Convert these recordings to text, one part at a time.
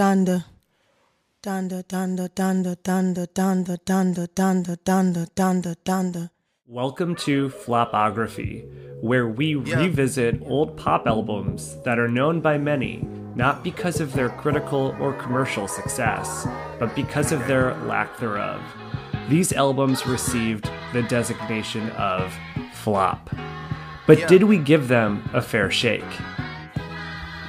Donda. Donda, Donda, Donda, Donda, Donda, Donda, Donda, Donda, Donda, Donda. Welcome to Flopography, where we revisit old pop albums that are known by many not because of their critical or commercial success, but because of their lack thereof. These albums received the designation of flop. But did we give them a fair shake?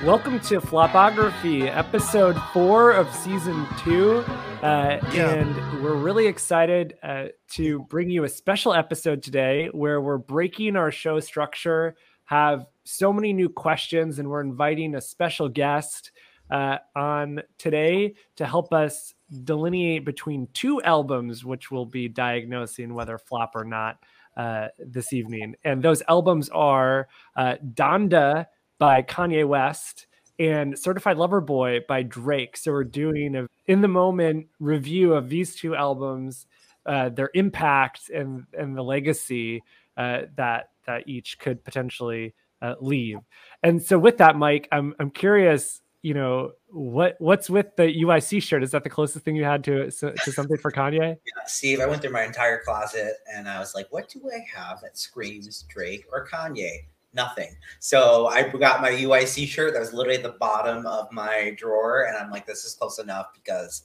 Welcome to Flopography, episode four of season two. Uh, Yeah. And we're really excited uh, to bring you a special episode today where we're breaking our show structure, have so many new questions, and we're inviting a special guest uh, on today to help us delineate between two albums, which we'll be diagnosing whether flop or not uh, this evening. And those albums are uh, Donda by Kanye West and Certified Lover Boy by Drake. So we're doing a in the moment review of these two albums, uh, their impact and and the legacy uh, that that each could potentially uh, leave. And so with that, Mike, I'm I'm curious. You know what what's with the UIC shirt? Is that the closest thing you had to to something for Kanye? Yeah, Steve, I went through my entire closet and I was like, what do I have that screams Drake or Kanye? Nothing. So I got my UIC shirt that was literally at the bottom of my drawer. And I'm like, this is close enough because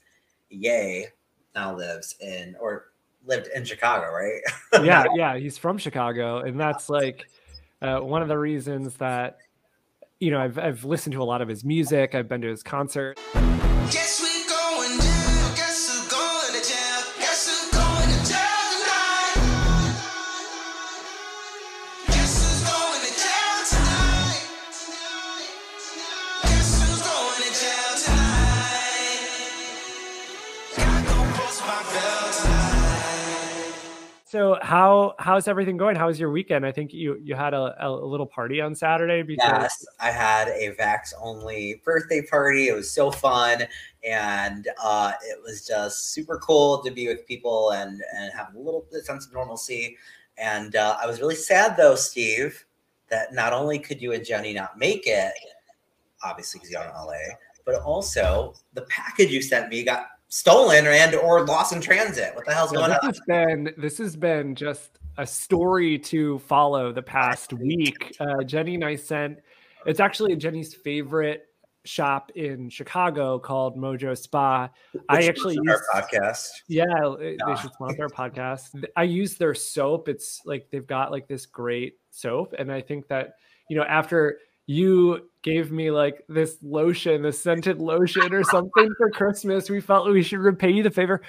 Yay now lives in or lived in Chicago, right? yeah, yeah, he's from Chicago, and that's like uh, one of the reasons that you know I've I've listened to a lot of his music. I've been to his concert. So how how's everything going? How was your weekend? I think you you had a, a little party on Saturday because Yes, I had a Vax only birthday party. It was so fun, and uh, it was just super cool to be with people and and have a little sense of normalcy. And uh, I was really sad though, Steve, that not only could you and Jenny not make it, obviously because you're in LA, but also the package you sent me got stolen and or lost in transit. What the hell's So going this on? has been this has been just a story to follow the past week. Uh, Jenny and I sent. It's actually Jenny's favorite shop in Chicago called Mojo Spa. I actually used, our podcast. yeah, it- they should sponsor our podcast. I use their soap. It's like they've got like this great soap, and I think that you know after you gave me like this lotion, this scented lotion or something for Christmas, we felt we should repay you the favor.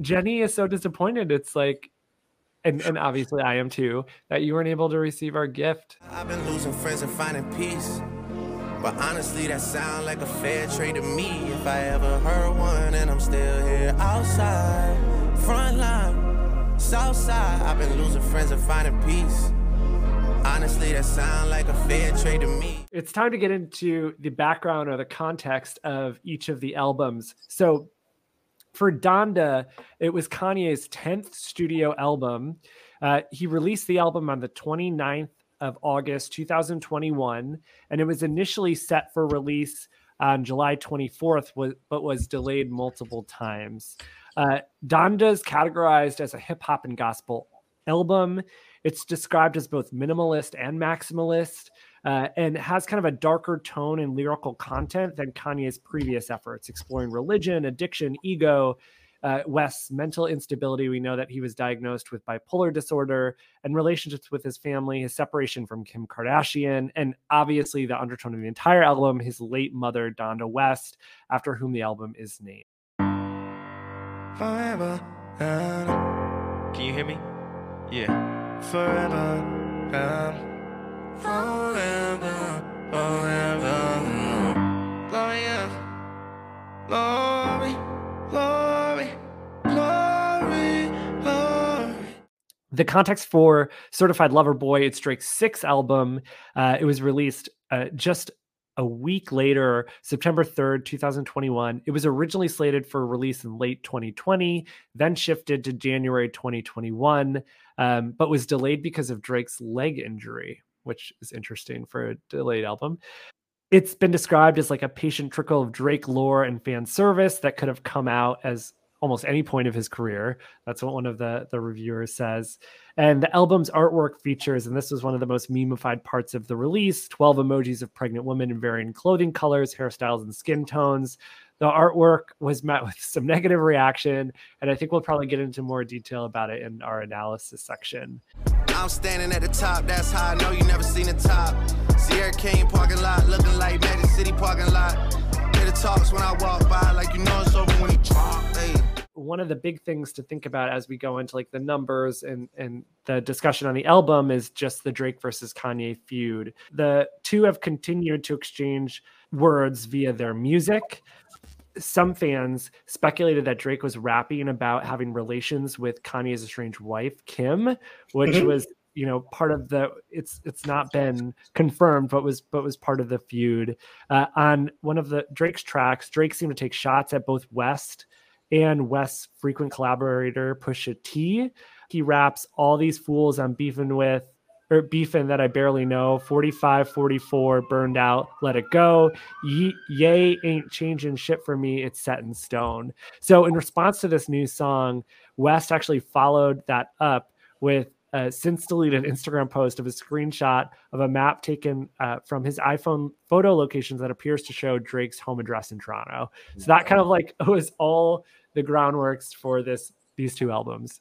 Jenny is so disappointed. It's like, and and obviously I am too, that you weren't able to receive our gift. I've been losing friends and finding peace. But honestly, that sound like a fair trade to me. If I ever heard one, and I'm still here outside, front line, south side. I've been losing friends and finding peace. Honestly, that sound like a fair trade to me. It's time to get into the background or the context of each of the albums. So for Donda, it was Kanye's 10th studio album. Uh, he released the album on the 29th of August 2021, and it was initially set for release on July 24th, but was delayed multiple times. Uh, Donda is categorized as a hip hop and gospel album. It's described as both minimalist and maximalist, uh, and has kind of a darker tone and lyrical content than Kanye's previous efforts, exploring religion, addiction, ego, uh, West's mental instability. We know that he was diagnosed with bipolar disorder and relationships with his family, his separation from Kim Kardashian, and obviously the undertone of the entire album, his late mother, Donda West, after whom the album is named. Forever. Can you hear me? Yeah. Forever. um, Forever. Forever. Glory. Glory. Glory. Glory. the context for Certified Lover Boy, it's Drake's sixth album. Uh, it was released uh, just a week later, September 3rd, 2021. It was originally slated for release in late 2020, then shifted to January 2021, um, but was delayed because of Drake's leg injury, which is interesting for a delayed album. it's been described as like a patient trickle of Drake lore and fan service that could have come out as almost any point of his career. That's what one of the the reviewers says. And the album's artwork features, and this was one of the most memeified parts of the release, 12 emojis of pregnant women in varying clothing colors, hairstyles, and skin tones. The artwork was met with some negative reaction, and I think we'll probably get into more detail about it in our analysis section. I'm standing at the top, that's how I know you never seen the top. Sierra King parking lot, looking like Magic City parking lot. Hear the talks when I walk by, like you know it's over One of the big things to think about as we go into like the numbers and and the discussion on the album is just the Drake versus Kanye feud. The two have continued to exchange words via their music some fans speculated that Drake was rapping about having relations with Kanye's estranged wife, Kim, which mm-hmm. was you know part of the it's it's not been confirmed but was but was part of the feud uh, on one of the drake's tracks drake seemed to take shots at both west and west's frequent collaborator pusha t he raps all these fools i'm beefing with or beefing that I barely know. 45, 44, burned out, let it go. Ye, yay ain't changing shit for me. It's set in stone. So, in response to this new song, West actually followed that up with a since deleted Instagram post of a screenshot of a map taken uh, from his iPhone photo locations that appears to show Drake's home address in Toronto. So that kind of like was all the groundworks for this these two albums.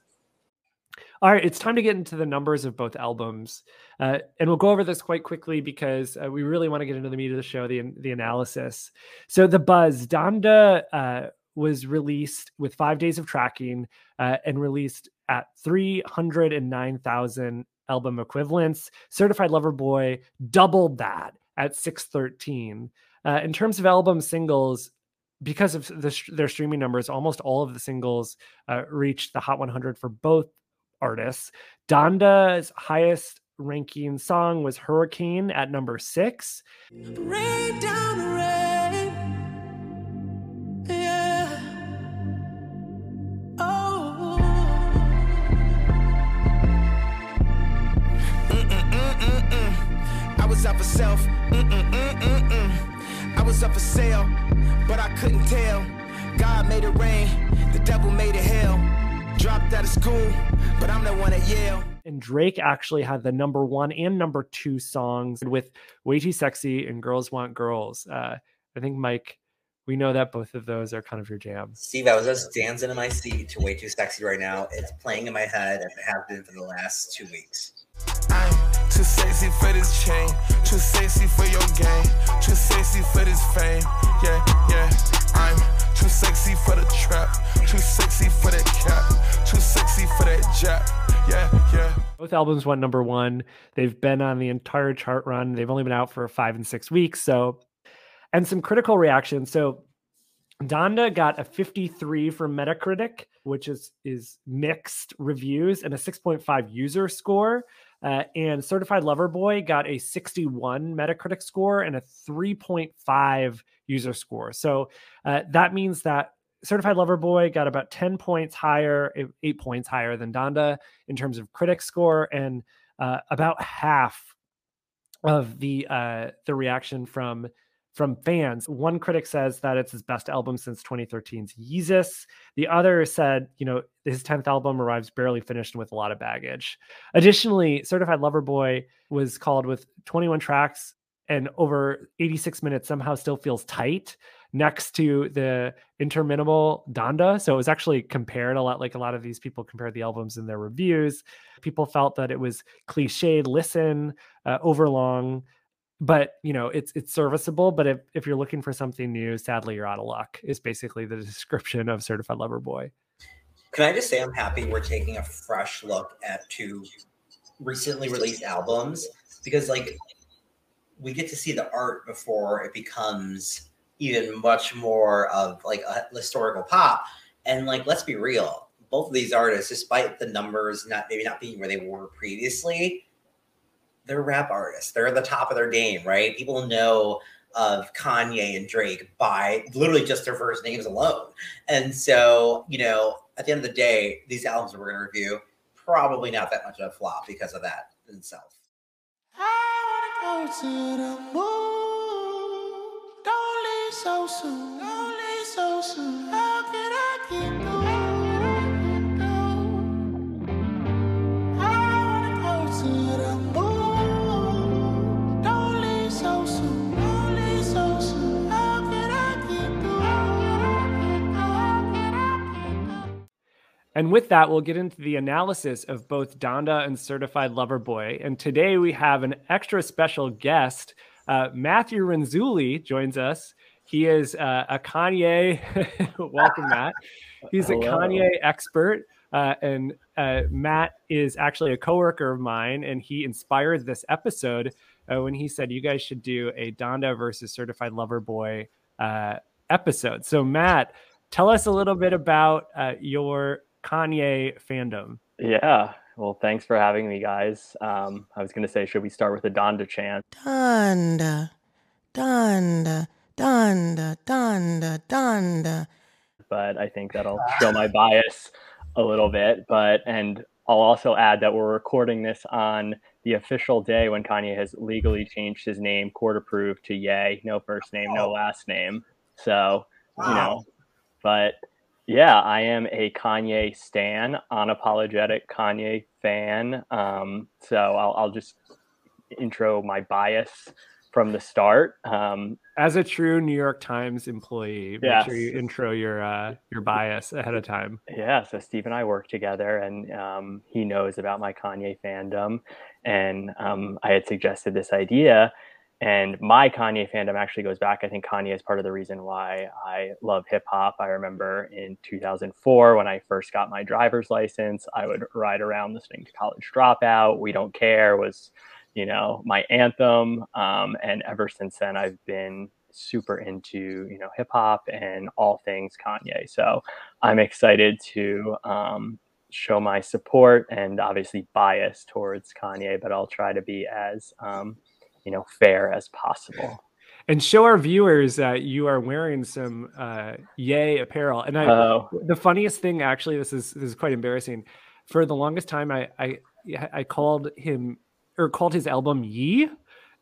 All right, it's time to get into the numbers of both albums, uh, and we'll go over this quite quickly because uh, we really want to get into the meat of the show, the the analysis. So, the Buzz Donda uh, was released with five days of tracking uh, and released at three hundred and nine thousand album equivalents. Certified Lover Boy doubled that at six thirteen. Uh, in terms of album singles, because of the, their streaming numbers, almost all of the singles uh, reached the Hot 100 for both artists. Donda's highest ranking song was Hurricane at number six. Rain down the rain. Yeah. Oh. I was up for self. I was up for sale, but I couldn't tell. God made it rain, the devil made it hell. Dropped out of school, but I'm the one at Yale. And Drake actually had the number one and number two songs with Way Too Sexy and Girls Want Girls. Uh, I think, Mike, we know that both of those are kind of your jam. Steve, I was just dancing in my seat to Way Too Sexy right now. It's playing in my head and it has been for the last two weeks. Too sexy for this chain, too sexy for your game, too sexy for this fame. Yeah, yeah. I'm too sexy for the trap, too sexy for that cap, too sexy for that jap. Yeah, yeah. Both albums went number one. They've been on the entire chart run. They've only been out for five and six weeks. So, and some critical reactions. So, Donda got a 53 from Metacritic, which is is mixed reviews and a 6.5 user score. Uh, and Certified Lover Boy got a 61 Metacritic score and a 3.5 user score. So uh, that means that Certified Lover Boy got about 10 points higher, eight points higher than Donda in terms of critic score, and uh, about half of the uh, the reaction from from fans. One critic says that it's his best album since 2013's Yeezus. The other said, you know, his 10th album arrives barely finished with a lot of baggage. Additionally, Certified Lover Boy was called with 21 tracks and over 86 minutes somehow still feels tight next to the interminable Donda. So it was actually compared a lot like a lot of these people compared the albums in their reviews. People felt that it was cliched, listen, uh, overlong but you know it's it's serviceable but if, if you're looking for something new sadly you're out of luck is basically the description of certified lover boy. Can i just say i'm happy we're taking a fresh look at two recently released albums because like we get to see the art before it becomes even much more of like a historical pop and like let's be real both of these artists despite the numbers not maybe not being where they were previously they're rap artists. They're at the top of their game, right? People know of Kanye and Drake by literally just their first names alone. And so, you know, at the end of the day, these albums that we're going to review, probably not that much of a flop because of that itself. So soon. So soon. And with that, we'll get into the analysis of both Donda and Certified Lover Boy. And today we have an extra special guest. Uh, Matthew Renzulli joins us. He is uh, a Kanye. Welcome, Matt. He's a Kanye expert. Uh, and uh, Matt is actually a coworker of mine, and he inspired this episode uh, when he said you guys should do a Donda versus Certified Lover Boy uh, episode. So, Matt, tell us a little bit about uh, your Kanye fandom. Yeah. Well, thanks for having me, guys. Um, I was going to say, should we start with a Donda chant? Donda, Donda, Donda, Donda, Donda. But I think that'll show my bias a little bit. But, and I'll also add that we're recording this on the official day when Kanye has legally changed his name, court approved, to Yay. No first name, no last name. So, you know, but yeah, I am a Kanye stan, unapologetic Kanye fan. Um, so I'll, I'll just intro my bias from the start. Um, As a true New York Times employee, make sure you intro your uh, your bias ahead of time. yeah, so Steve and I work together, and um, he knows about my Kanye fandom, and um, I had suggested this idea. And my Kanye fandom actually goes back. I think Kanye is part of the reason why I love hip hop. I remember in 2004 when I first got my driver's license, I would ride around listening to College Dropout. We Don't Care was, you know, my anthem. Um, and ever since then, I've been super into you know hip hop and all things Kanye. So I'm excited to um, show my support and obviously bias towards Kanye, but I'll try to be as um, you know fair as possible. And show our viewers that you are wearing some uh, Yay apparel. And I, Oh, the funniest thing, actually, this is this is quite embarrassing. For the longest time, I I, I called him or called his album Yee,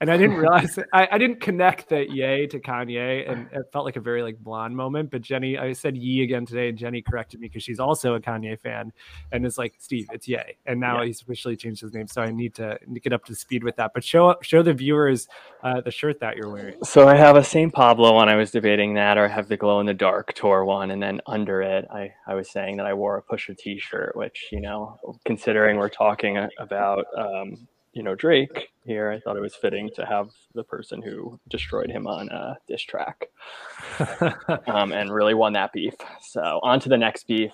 and I didn't realize I, I didn't connect that Yay to Kanye, and it felt like a very like blonde moment. But Jenny, I said Yee again today, and Jenny corrected me because she's also a Kanye fan, and it's like Steve, it's Yay, and now Yeah. he's officially changed his name, so I need to, get up to speed with that. But show show the viewers uh, the shirt that you're wearing. so I have a St. Pablo one. I was debating that, or I have the glow in the dark tour one, and then under it, I I was saying that I wore a Pusher T-shirt, which you know, considering we're talking about um, you know Drake here, I thought it was fitting to have the person who destroyed him on a diss track. um, and really won that beef. So on to the next beef,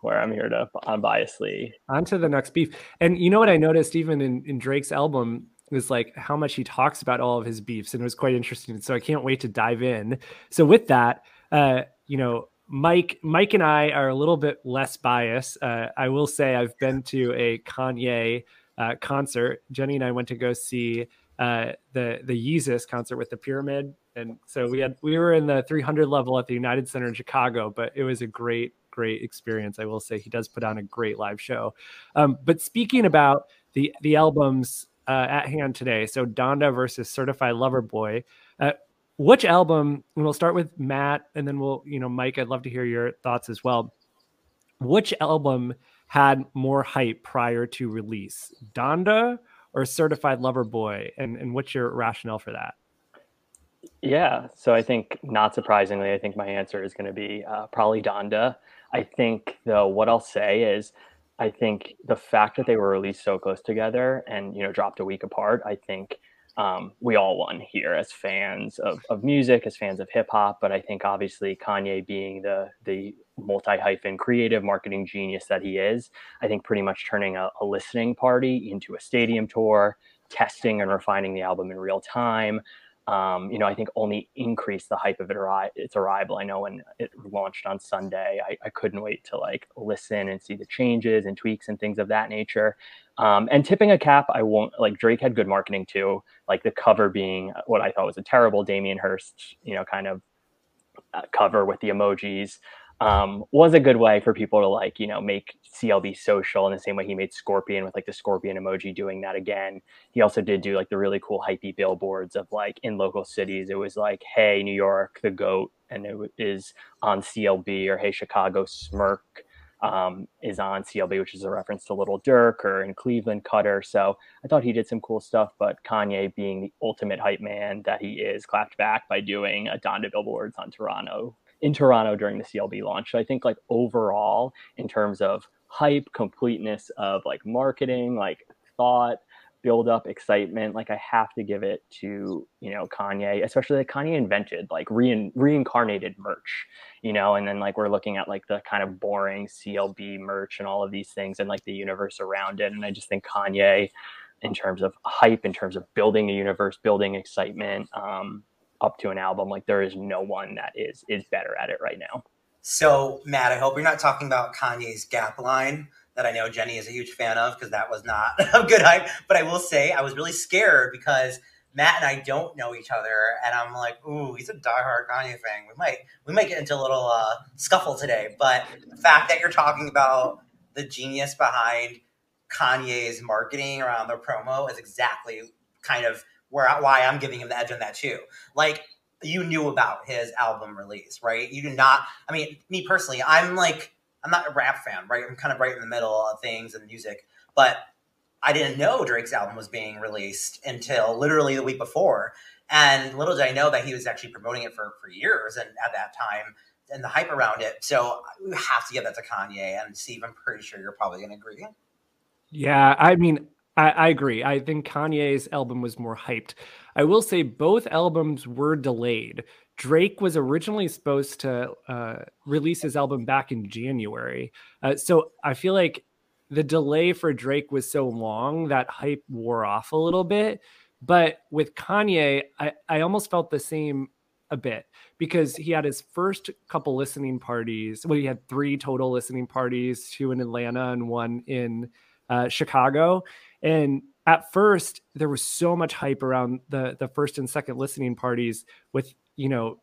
where I'm here to unbiasedly. On to the next beef. And you know what I noticed even in, in Drake's album is like how much he talks about all of his beefs, and it was quite interesting. So I can't wait to dive in. So with that, uh, you know, Mike, Mike and I are a little bit less biased. Uh, I will say I've been to a Kanye uh, concert. Jenny and I went to go see uh, the the Yeezus concert with the Pyramid, and so we had we were in the 300 level at the United Center in Chicago, but it was a great great experience. I will say he does put on a great live show. Um, but speaking about the the albums uh, at hand today, so Donda versus Certified Lover Boy. Uh, which album? And we'll start with Matt, and then we'll, you know, Mike. I'd love to hear your thoughts as well. Which album had more hype prior to release, Donda or Certified Lover Boy? And and what's your rationale for that? Yeah, so I think not surprisingly, I think my answer is going to be uh, probably Donda. I think though, what I'll say is, I think the fact that they were released so close together and you know dropped a week apart, I think um, we all won here as fans of, of music, as fans of hip hop. But I think obviously Kanye being the the multi hyphen creative marketing genius that he is, I think pretty much turning a, a listening party into a stadium tour, testing and refining the album in real time. Um, you know, I think only increased the hype of it arri- its arrival. I know when it launched on Sunday, I, I couldn't wait to like listen and see the changes and tweaks and things of that nature. Um, and tipping a cap, I won't like Drake had good marketing too, like the cover being what I thought was a terrible Damien Hirst, you know, kind of uh, cover with the emojis. Um, was a good way for people to like you know make CLB social in the same way he made Scorpion with like the Scorpion emoji doing that again. He also did do like the really cool hypey billboards of like in local cities. It was like, "Hey New York, the goat," and it is on CLB or "Hey Chicago, smirk." Um, is on CLB, which is a reference to Lil Durk or in Cleveland Cutter. So I thought he did some cool stuff, but Kanye, being the ultimate hype man that he is, clapped back by doing a Donda billboards on Toronto in Toronto during the CLB launch. So I think like overall, in terms of hype, completeness of like marketing, like thought, build up, excitement, like I have to give it to, you know, Kanye, especially like Kanye invented like re- reincarnated merch, you know, and then like we're looking at like the kind of boring CLB merch and all of these things and like the universe around it. And I just think Kanye, in terms of hype, in terms of building a universe, building excitement, um, up to an album like there is no one that is is better at it right now. So matt i hope you're not talking about kanye's gap line that i know jenny is a huge fan of because that was not a good hype. But i will say i was really scared because matt and i don't know each other and i'm like ooh he's a diehard kanye fan. We might we might get into a little uh, scuffle today. But the fact that you're talking about the genius behind kanye's marketing around the promo is exactly kind of where why I'm giving him the edge on that too. Like you knew about his album release, right? You did not. I mean, me personally, I'm like I'm not a rap fan, right? I'm kind of right in the middle of things and music, but I didn't know Drake's album was being released until literally the week before. And little did I know that he was actually promoting it for for years, and at that time, and the hype around it. So we have to give that to Kanye and Steve. I'm pretty sure you're probably going to agree. Yeah, I mean, I, I, agree. I think Kanye's album was more hyped. I will say both albums were delayed. Drake was originally supposed to uh, release his album back in January. Uh, so I feel like the delay for Drake was so long that hype wore off a little bit. But with Kanye, I, I almost felt the same a bit because he had his first couple listening parties. Well, he had three total listening parties, two in Atlanta and one in uh, Chicago. And at first, there was so much hype around the the first and second listening parties with you know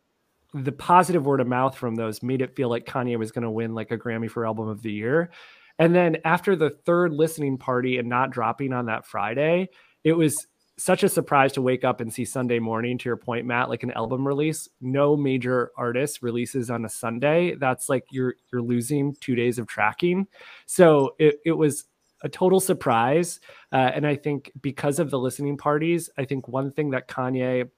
the positive word of mouth from those made it feel like Kanye was going to win like a Grammy for Album of the Year. And then after the third listening party and not dropping on that Friday, it was such a surprise to wake up and see Sunday morning, to your point, Matt, like an album release. No major artist releases on a Sunday. That's like you're you're losing two days of tracking. So it, it was a total surprise. Uh, and I think because of the listening parties, I think one thing that Kanye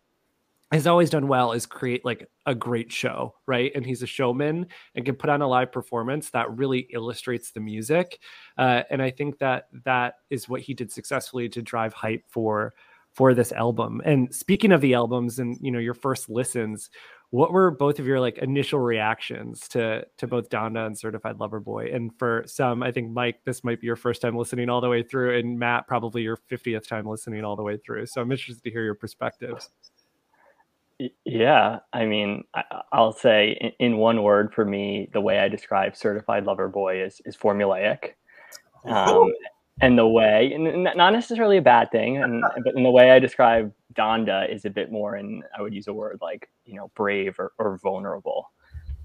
has always done well is create like a great show, right? And he's a showman and can put on a live performance that really illustrates the music. Uh, and I think that that is what he did successfully to drive hype for for this album. And speaking of the albums and you know your first listens, what were both of your like initial reactions to to both Donda and Certified Lover Boy? And for some, I think Mike, this might be your first time listening all the way through, and Matt, probably your 50th time listening all the way through. So I'm interested to hear your perspectives. Yeah, I mean, I'll say in one word for me, the way I describe Certified Lover Boy is is formulaic. Um, and the way, and not necessarily a bad thing, and but in the way I describe Donda is a bit more and I would use a word like you know brave or, or vulnerable.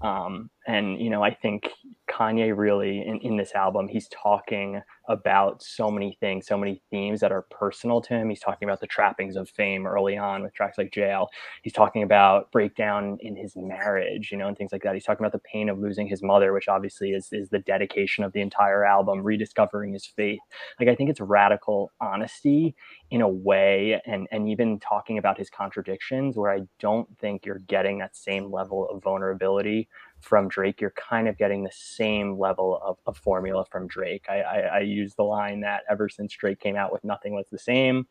Um, and you know, I think Kanye really in, in this album, he's talking about so many things, so many themes that are personal to him. He's talking about the trappings of fame early on with tracks like Jail. He's talking about breakdown in his marriage, you know, and things like that. He's talking about the pain of losing his mother, which obviously is is the dedication of the entire album, rediscovering his faith. Like I think it's radical honesty in a way and and even talking about his contradictions where I don't think you're getting that same level of vulnerability from Drake, you're kind of getting the same level of, of formula from Drake. I, I, I use the line that ever since Drake came out with Nothing Was the Same,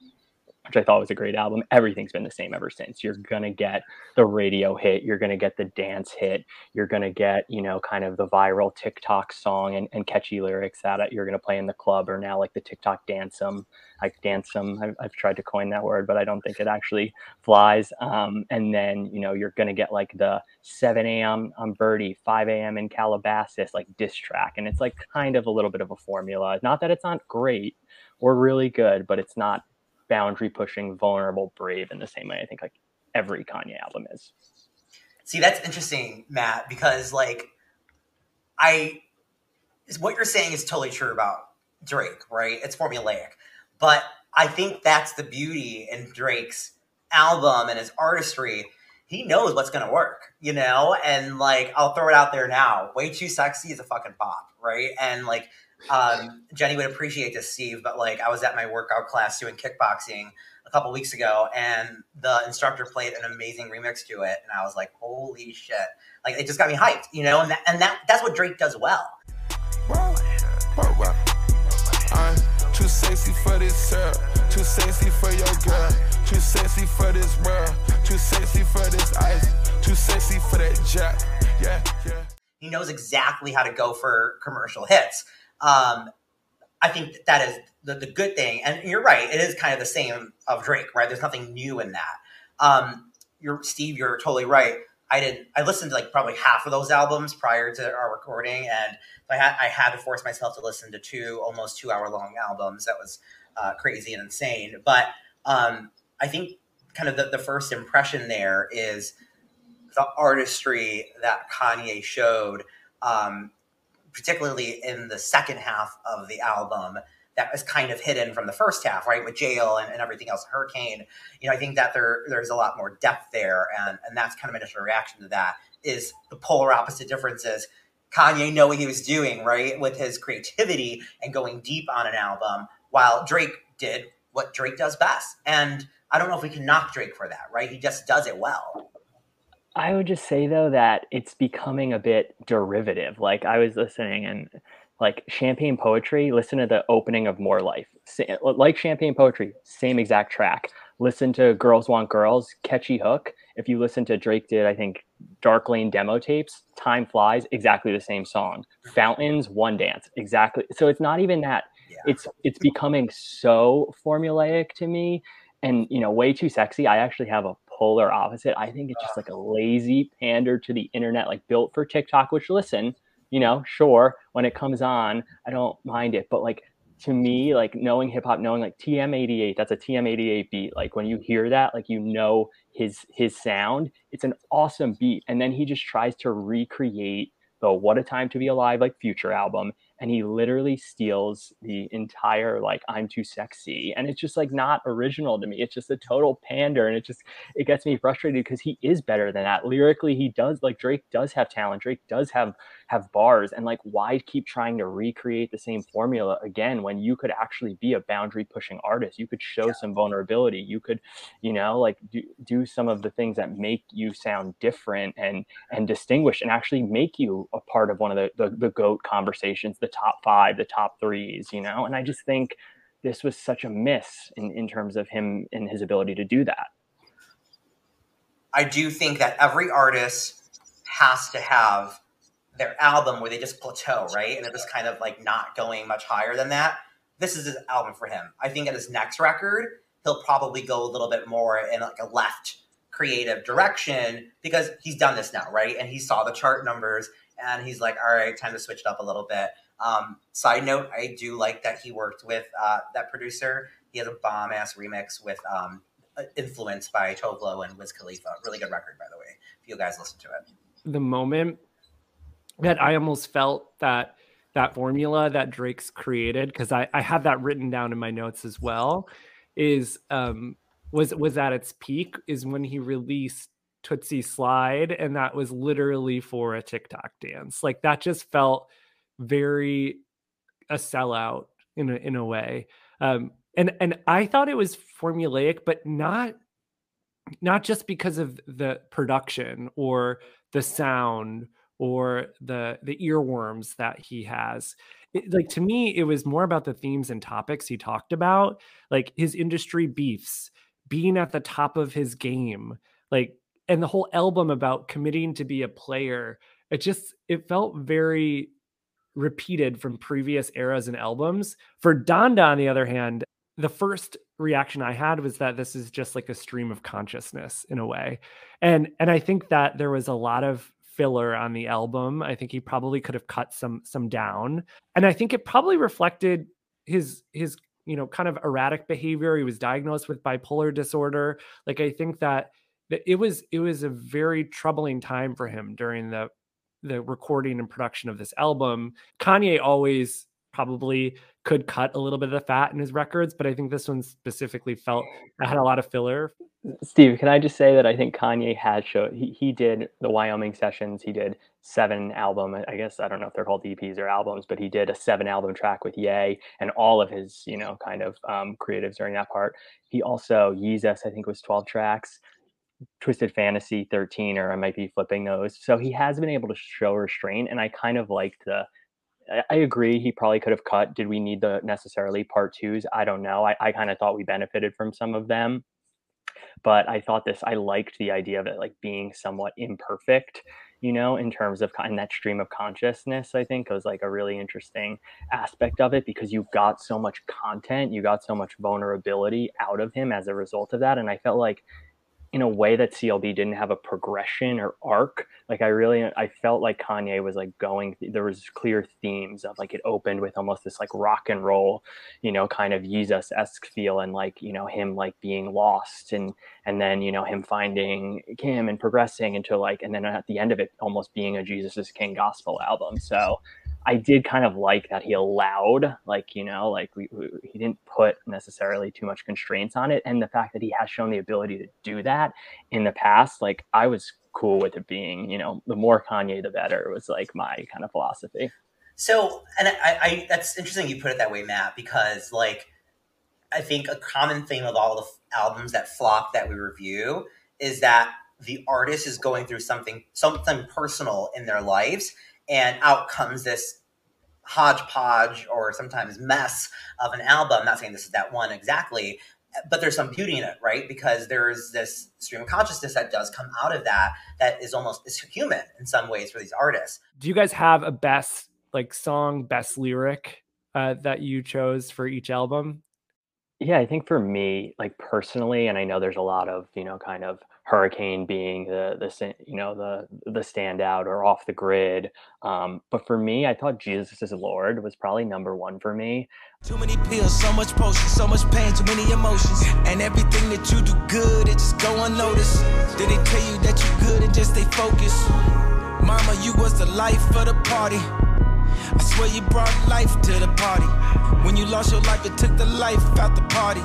which I thought was a great album. Everything's been the same ever since. You're gonna get the radio hit, you're gonna get the dance hit, you're gonna get, you know, kind of the viral TikTok song and, and catchy lyrics that you're gonna play in the club or now like the TikTok dance um like dance um I've, I've tried to coin that word, but I don't think it actually flies. Um, and then you know you're gonna get like the 7 a.m. on Birdie, 5 a.m. in Calabasas, like diss track, and it's like kind of a little bit of a formula. Not that it's not great or really good, but it's not boundary pushing, vulnerable, brave in the same way I think like every Kanye album is. See, that's interesting, Matt, because like I what you're saying is totally true about Drake, right? It's formulaic. But I think that's the beauty in Drake's album and his artistry. He knows what's going to work, you know? And like, I'll throw it out there now. Way Too Sexy is a fucking pop, right? And like, um, Jenny would appreciate this, Steve, but like, I was at my workout class doing kickboxing a couple weeks ago, and the instructor played an amazing remix to it, and I was like, "Holy shit!" Like it just got me hyped, you know. And that, and that that's what Drake does well. Too sexy for this girl, too sexy for your girl, too sexy for this world, too sexy for this ice, too sexy for that jack. Yeah, yeah. He knows exactly how to go for commercial hits. Um, I think that, that is the, the good thing. And you're right, it is kind of the same of Drake, right? There's nothing new in that. Um, you're Steve, you're totally right. I didn't. I listened to like probably half of those albums prior to our recording, and I had I had to force myself to listen to two almost two hour long albums. That was uh, crazy and insane. But um, I think kind of the, the first impression there is the artistry that Kanye showed, um, particularly in the second half of the album that was kind of hidden from the first half, right? With jail and, and everything else, hurricane. You know, I think that there there's a lot more depth there, and and that's kind of my initial reaction to that is the polar opposite differences. Kanye know what he was doing, right, with his creativity and going deep on an album, while Drake did what Drake does best. And I don't know if we can knock Drake for that, right? He just does it well. I would just say though that it's becoming a bit derivative. Like I was listening and like champagne poetry listen to the opening of more life like champagne poetry same exact track listen to girls want girls catchy hook if you listen to drake did i think dark lane demo tapes time flies exactly the same song mm-hmm. fountains one dance exactly so it's not even that yeah. it's it's becoming so formulaic to me and you know way too sexy i actually have a polar opposite i think it's just like a lazy pander to the internet like built for tiktok which listen you know, sure, when it comes on, I don't mind it. But like to me, like knowing hip hop, knowing like TM88, that's a TM88 beat. Like when you hear that, like you know his his sound. It's an awesome beat. And then he just tries to recreate the What a Time to Be Alive like future album and he literally steals the entire like i'm too sexy. And it's just like not original to me. It's just a total pander and it just it gets me frustrated because he is better than that. Lyrically he does like drake does have talent. Drake does have have bars. And like why keep trying to recreate the same formula again when you could actually be a boundary pushing artist? You could show yeah. some vulnerability. You could you know like do, do some of the things that make you sound different and and distinguished and actually make you a part of one of the the, the goat conversations the top five, the top threes, you know? And I just think this was such a miss in, in terms of him and his ability to do that. I do think that every artist has to have their album where they just plateau, right? And they're just kind of like not going much higher than that. This is his album for him. I think at his next record, he'll probably go a little bit more in like a left creative direction because he's done this now, right? And he saw the chart numbers and he's like, all right, time to switch it up a little bit. Um, side note, I do like that he worked with uh, that producer. He has a bomb ass remix with um, uh, influenced by Tove Lo and Wiz Khalifa. Really good record, by the way, if you guys listen to it. The moment that I almost felt that that formula that Drake's created, because I, I have that written down in my notes as well, is um, was was at its peak is when he released Toosie Slide, and that was literally for a TikTok dance. Like that just felt very a sellout in a in a way. Um, and and I thought it was formulaic, but not not just because of the production or the sound or the the earworms that he has. It, like to me, it was more about the themes and topics he talked about, like his industry beefs, being at the top of his game, like and the whole album about committing to be a player. It just it felt very repeated from previous eras and albums. For Donda, on the other hand, the first reaction I had was that this is just like a stream of consciousness in a way. And and I think that there was a lot of filler on the album. I think he probably could have cut some some down. And I think it probably reflected his his you know kind of erratic behavior. He was diagnosed with bipolar disorder. Like I think that it was it was a very troubling time for him during the the recording and production of this album. Kanye always probably could cut a little bit of the fat in his records, but I think this one specifically felt it had a lot of filler. Steve, can I just say that I think Kanye had showed he, he did the Wyoming sessions. He did seven album. I guess I don't know if they're called EPs or albums, but he did a seven album track with Ye and all of his you know kind of um, creatives during that part. He also Yeezus, I think was twelve tracks. Twisted Fantasy 13, or I might be flipping those. So he has been able to show restraint, and I kind of liked the I agree. He probably could have cut. Did we need the necessarily part twos? I don't know. I, I kind of thought we benefited from some of them, but I thought this. I liked the idea of it like being somewhat imperfect, you know, in terms of in that stream of consciousness. I think was like a really interesting aspect of it because you got so much content, you got so much vulnerability out of him as a result of that, and I felt like in a way that CLB didn't have a progression or arc. Like I really, I felt like Kanye was like going. There was clear themes of like it opened with almost this like rock and roll, you know, kind of Yeezus esque feel, and like you know him like being lost, and and then you know him finding Kim and progressing into like, and then at the end of it, almost being a Jesus is King gospel album. So I did kind of like that he allowed, like, you know, like we, we, he didn't put necessarily too much constraints on it. And the fact that he has shown the ability to do that in the past, like, I was cool with it being, you know, the more Kanye, the better was like my kind of philosophy. So, and I, I that's interesting you put it that way, Matt, because like, I think a common theme of all the albums that flop that we review is that the artist is going through something something personal in their lives and out comes this hodgepodge or sometimes mess of an album. I'm not saying this is that one exactly, but there's some beauty in it, right? Because there's this stream of consciousness that does come out of that that is almost is human in some ways for these artists. Do you guys have a best like song, best lyric uh, that you chose for each album? Yeah, I think for me, like personally, and I know there's a lot of, you know, kind of Hurricane being the the you know the the standout or off the grid. Um, but for me, I thought Jesus is Lord was probably number one for me. Too many pills, so much potion, so much pain, too many emotions, and everything that you do good, it just go unnoticed. Did they tell you that you good and just stay focused? Mama, you was the life of the party. I swear you brought life to the party. When you lost your life, it took the life out the party.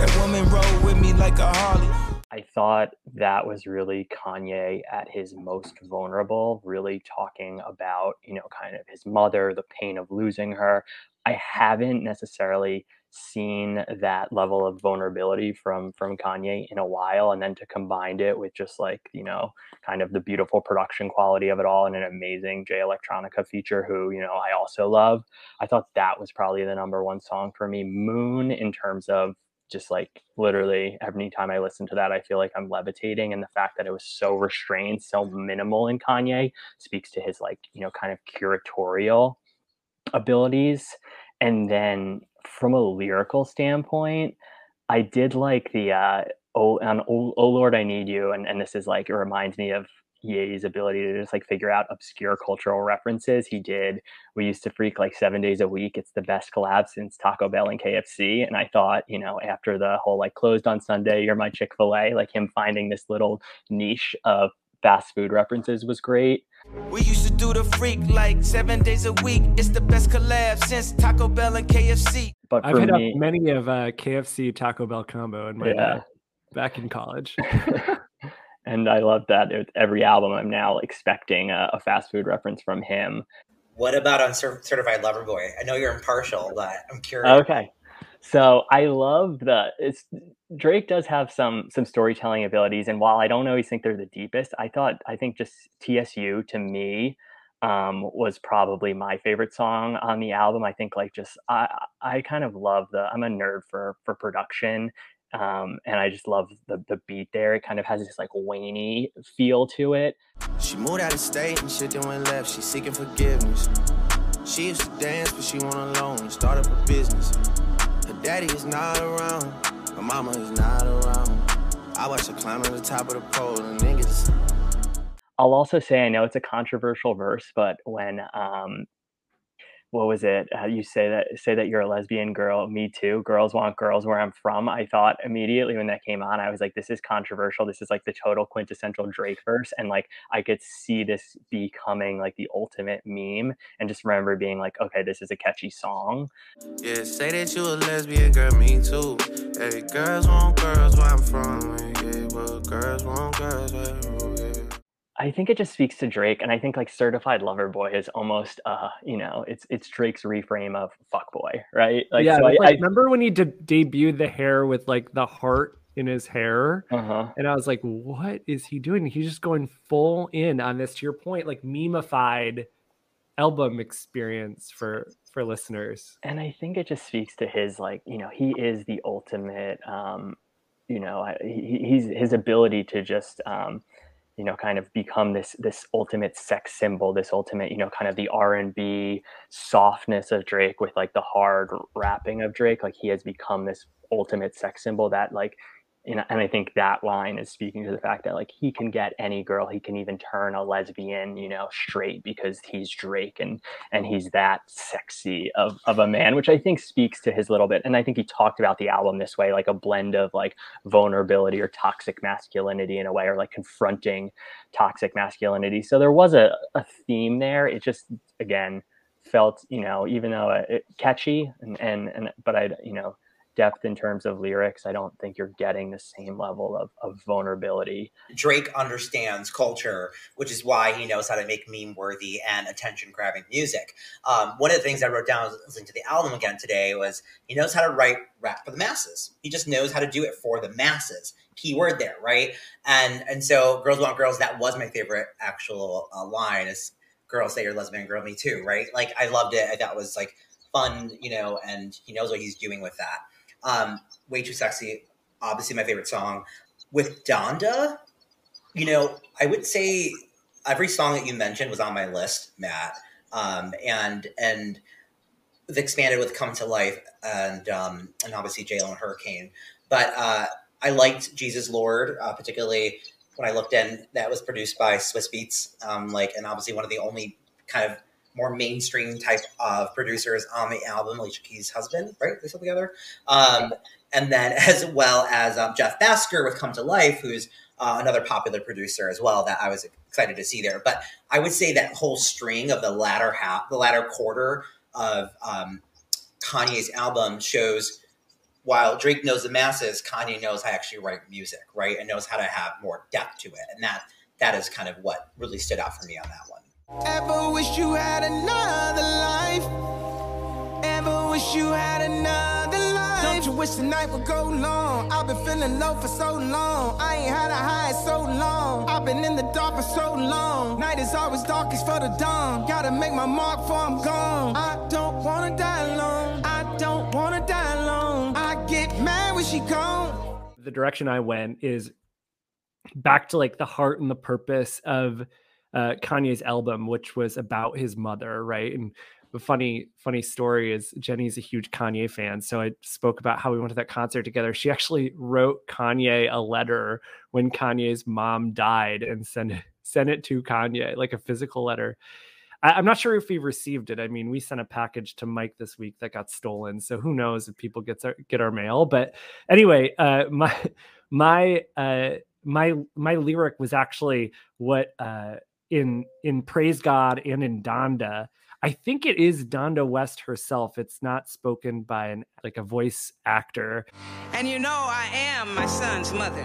That woman rode with me like a Harley. I thought that was really Kanye at his most vulnerable, really talking about, you know, kind of his mother, the pain of losing her. I haven't necessarily seen that level of vulnerability from from Kanye in a while and then to combine it with just like you know kind of the beautiful production quality of it all and an amazing Jay Electronica feature who you know I also love I thought that was probably the number one song for me Moon in terms of just like literally every time I listen to that, I feel like I'm levitating. And the fact that it was so restrained, so minimal in Kanye speaks to his like, you know, kind of curatorial abilities. And then from a lyrical standpoint, I did like the uh oh oh, oh Lord I Need You and, and this is like it reminds me of Ye's ability to just like figure out obscure cultural references. He did. We used to freak like seven days a week. It's the best collab since Taco Bell and KFC. And I thought, you know, after the whole like closed on Sunday, you're my Chick fil A, like him finding this little niche of fast food references was great. We used to do the freak like seven days a week. It's the best collab since Taco Bell and KFC. But I've hit me, up many of uh, KFC Taco Bell combo in my yeah. back in college. and I love that every album I'm now expecting a, a, fast food reference from him. What about on Certified Lover Boy? I know you're impartial, but I'm curious. Okay, so I love the it's Drake does have some some storytelling abilities, and while I don't always think they're the deepest, I thought I think just TSU to me um, was probably my favorite song on the album. I think like just I I kind of love the I'm a nerd for for production um, and I just love the the beat there. It kind of has this like whiny feel to it. She moved out of state and shit then went left. She's seeking forgiveness. She used to dance, but she went alone. Start up a business. Her daddy is not around. Her mama is not around. I watch her climb to the top of the pole and niggas. I'll also say I know it's a controversial verse, but when um, what was it? Uh, you say that say that you're a lesbian girl. Me too. Girls want girls where I'm from. I thought immediately when that came on, I was like, this is controversial. This is like the total quintessential Drake verse, and like I could see this becoming like the ultimate meme. And just remember being like, okay, this is a catchy song. Yeah, say that you a lesbian girl, me too. Hey, girls want girls where I'm from. Yeah, well, girls want girls where yeah. I think it just speaks to Drake, and I think like certified lover boy is almost, uh, you know, it's it's Drake's reframe of fuck boy, right? Like, yeah, so I, like, I, remember when he de- debuted the hair with like the heart in his hair, uh-huh. and I was like, what is he doing? He's just going full in on this. To your point, like memeified album experience for for listeners. And I think it just speaks to his like, you know, he is the ultimate, um, you know, he, he's his ability to just. Um, you know kind of become this this ultimate sex symbol this ultimate you know kind of the r&b softness of drake with like the hard rapping of drake. Like he has become this ultimate sex symbol that like know, and I think that line is speaking to the fact that like he can get any girl, he can even turn a lesbian, you know, straight because he's Drake and and he's that sexy of of a man, which I think speaks to his little bit. And I think he talked about the album this way, like a blend of like vulnerability or toxic masculinity in a way, or like confronting toxic masculinity. So there was a, a theme there. It just again felt, you know, even though it, catchy and and and but I, you know depth in terms of lyrics, I don't think you're getting the same level of, of vulnerability. Drake understands culture, which is why he knows how to make meme worthy and attention grabbing music. Um, one of the things I wrote down listening to the album again today was he knows how to write rap for the masses. He just knows how to do it for the masses. Keyword there, right? And and so, girls want girls. That was my favorite actual uh, line. Is girls say you're lesbian, girl me too, right? Like I loved it. It was like fun, you know, and he knows what he's doing with that. Um, Way Too Sexy, obviously my favorite song. With Donda, you know, I would say every song that you mentioned was on my list, Matt. Um, and and expanded with "Come to Life" and um, and obviously Jail and Hurricane. But uh, I liked Jesus Lord, uh, particularly when I looked in. That was produced by Swizz Beatz, um, like, and obviously one of the only kind of more mainstream type of producers on the album, Alicia Keys' husband, right? They still together. Um, and then as well as um, Jeff Bhasker with Come to Life, who's uh, another popular producer as well that I was excited to see there. But I would say that whole string of the latter half, the latter quarter of um, Kanye's album shows while Drake knows the masses, Kanye knows how to actually write music, right? And knows how to have more depth to it. And that that is kind of what really stood out for me on that one. Ever wish you had another life? Ever wish you had another life? Don't you wish the night would go long? I've been feeling low for so long. I ain't had a high so long. I've been in the dark for so long. Night is always darkest for the dawn. Gotta make my mark before I'm gone. I don't wanna die alone. I don't wanna die alone. I get mad when she gone. The direction I went is back to like the heart and the purpose of uh, Kanye's album, which was about his mother, right? And the funny, funny story is Jenny's a huge Kanye fan. So I spoke about how we went to that concert together. She actually wrote Kanye a letter when Kanye's mom died and sent sent it to Kanye, like a physical letter. I, am not sure if he received it. I mean, we sent a package to Mike this week that got stolen, so who knows if people get our, get our mail. But anyway, uh, my my uh, my my lyric was actually what uh, in in Praise God and in Donda. I think it is Donda West herself. It's not spoken by an like a voice actor. And you know I am my son's mother.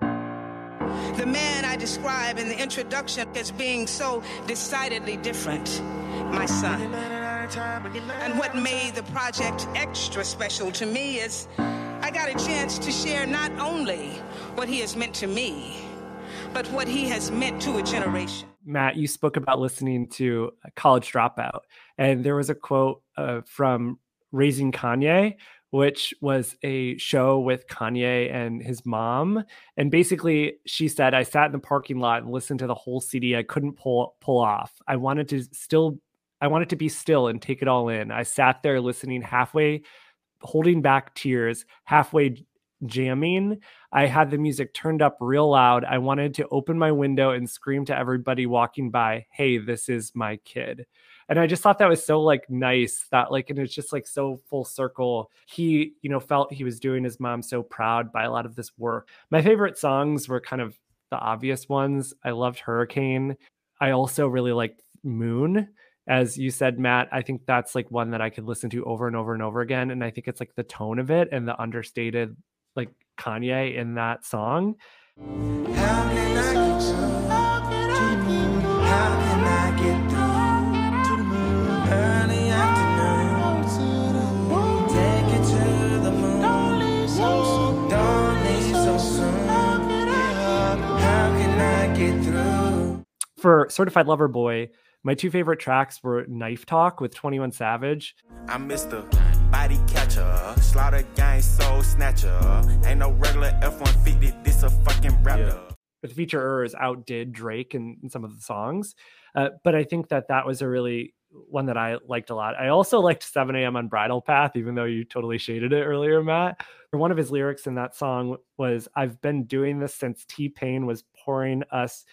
the man I describe in the introduction as being so decidedly different, my son. And what made the project extra special to me is I got a chance to share not only what he has meant to me, but what he has meant to a generation. Matt, you spoke about listening to College Dropout, and there was a quote uh, from Raising Kanye, which was a show with Kanye and his mom. And basically, she said, "I sat in the parking lot and listened to the whole CD. I couldn't pull pull off. I wanted to still, I wanted to be still and take it all in. I sat there listening halfway, holding back tears, halfway jamming, I had the music turned up real loud. I wanted to open my window and scream to everybody walking by, "Hey, this is my kid." And I just thought that was so like nice that like and it's just like so full circle. He, you know, felt he was doing his mom so proud by a lot of this work. My favorite songs were kind of the obvious ones. I loved Hurricane. I also really liked Moon as you said matt i think that's like one that i could listen to over and over and over again and i think it's like the tone of it and the understated like kanye in that song? For Certified Lover Boy, my two favorite tracks were Knife Talk with 21 Savage. I missed the body catcher, slaughter gang soul snatcher. Ain't no regular F-150, this a fucking raptor. Yeah. The featurers outdid Drake in, in, some of the songs. Uh, but I think that that was a really one that I liked a lot. I also liked 7 a.m. on Bridle Path, even though you totally shaded it earlier, Matt. One of his lyrics in that song was, I've been doing this since T Pain was pouring us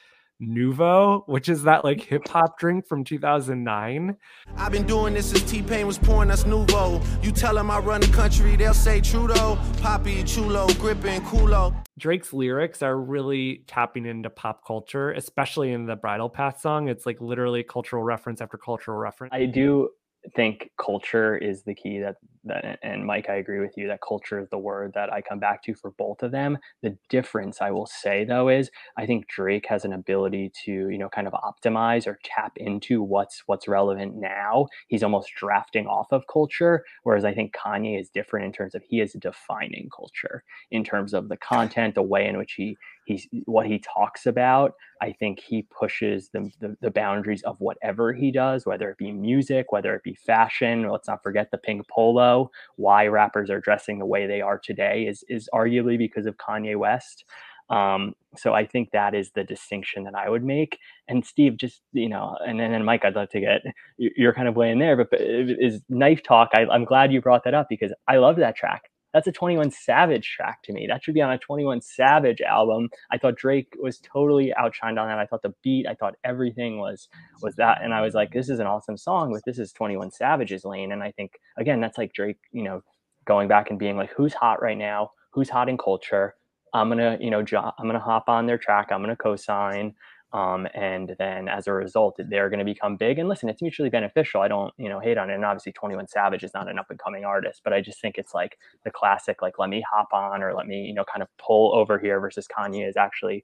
Nuvo, which is that like hip hop drink from 2009. I've been doing this since T Pain was pouring us Nuvo. You tell them I run the country, they'll say Trudeau, Poppy, Chulo, Gripping, Kulo. Drake's lyrics are really tapping into pop culture, especially in the Bridle Path song. It's like literally cultural reference after cultural reference. I do think culture is the key that, that and mike i agree with you that culture is the word that i come back to for both of them. The difference i will say though is i think drake has an ability to you know kind of optimize or tap into what's what's relevant now. He's almost drafting off of culture whereas i think kanye is different in terms of he is defining culture in terms of the content the way in which he he's what he talks about i think he pushes the, the, the boundaries of whatever he does whether it be music whether it be fashion let's not forget the pink polo why rappers are dressing the way they are today is is arguably because of kanye west um, so I think that is the distinction that I would make. And Steve, just you know, and then and Mike, I'd love to get you're kind of way weighing there, but is knife talk? I, I'm glad you brought that up because I love that track that's a 21 Savage track to me. That should be on a 21 Savage album. I thought Drake was totally outshined on that. I thought the beat, I thought everything was was that, and I was like, this is an awesome song, but this is 21 Savage's lane. And I think again, that's like Drake, you know, going back and being like, who's hot right now? Who's hot in culture? I'm gonna, you know, jo- I'm gonna hop on their track. I'm gonna co-sign. Um, and then as a result, they're going to become big. And listen, it's mutually beneficial. I don't, you know, hate on it. And obviously, 21 Savage is not an up and coming artist, but I just think it's like the classic, like, let me hop on or let me, you know, kind of pull over here versus Kanye is actually,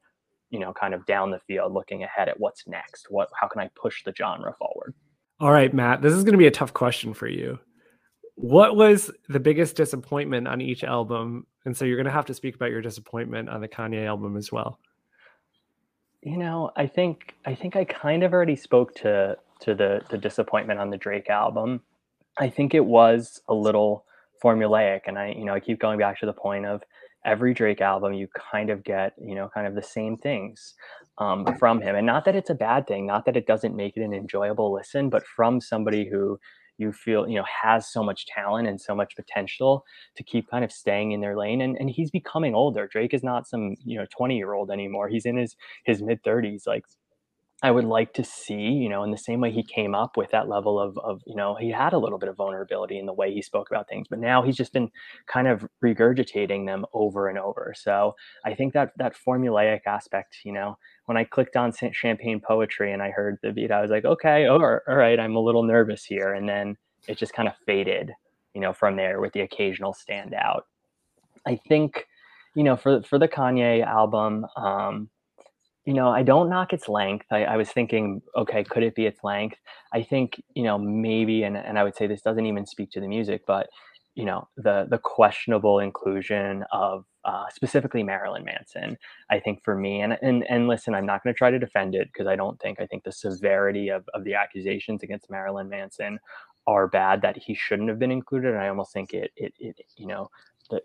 you know, kind of down the field looking ahead at what's next. What, how can I push the genre forward? All right, Matt, this is going to be a tough question for you. What was the biggest disappointment on each album? And so you're going to have to speak about your disappointment on the Kanye album as well you know, I think I think I kind of already spoke to to the the disappointment on the Drake album. I think it was a little formulaic, and I you know I keep going back to the point of every Drake album you kind of get you know kind of the same things um, from him, and not that it's a bad thing, not that it doesn't make it an enjoyable listen, but from somebody who you feel you know has so much talent and so much potential to keep kind of staying in their lane and, and he's becoming older. Drake is not some you know 20 year old anymore. He's in his his mid 30s like I would like to see, you know, in the same way he came up with that level of, of, you know, he had a little bit of vulnerability in the way he spoke about things, but now he's just been kind of regurgitating them over and over. So I think that that formulaic aspect, you know, when I clicked on Champagne Poetry and I heard the beat, I was like, okay, all right, I'm a little nervous here. And then it just kind of faded, you know, from there with the occasional standout. I think, you know, for, for the Kanye album, um, you know, I don't knock its length. I, I, was thinking, okay, could it be its length? I think, you know, maybe, and, and I would say this doesn't even speak to the music, but you know, the the questionable inclusion of uh, specifically Marilyn Manson. I think for me, and and and listen, I'm not going to try to defend it because I don't think I think the severity of of the accusations against Marilyn Manson are bad that he shouldn't have been included, and I almost think it it, it you know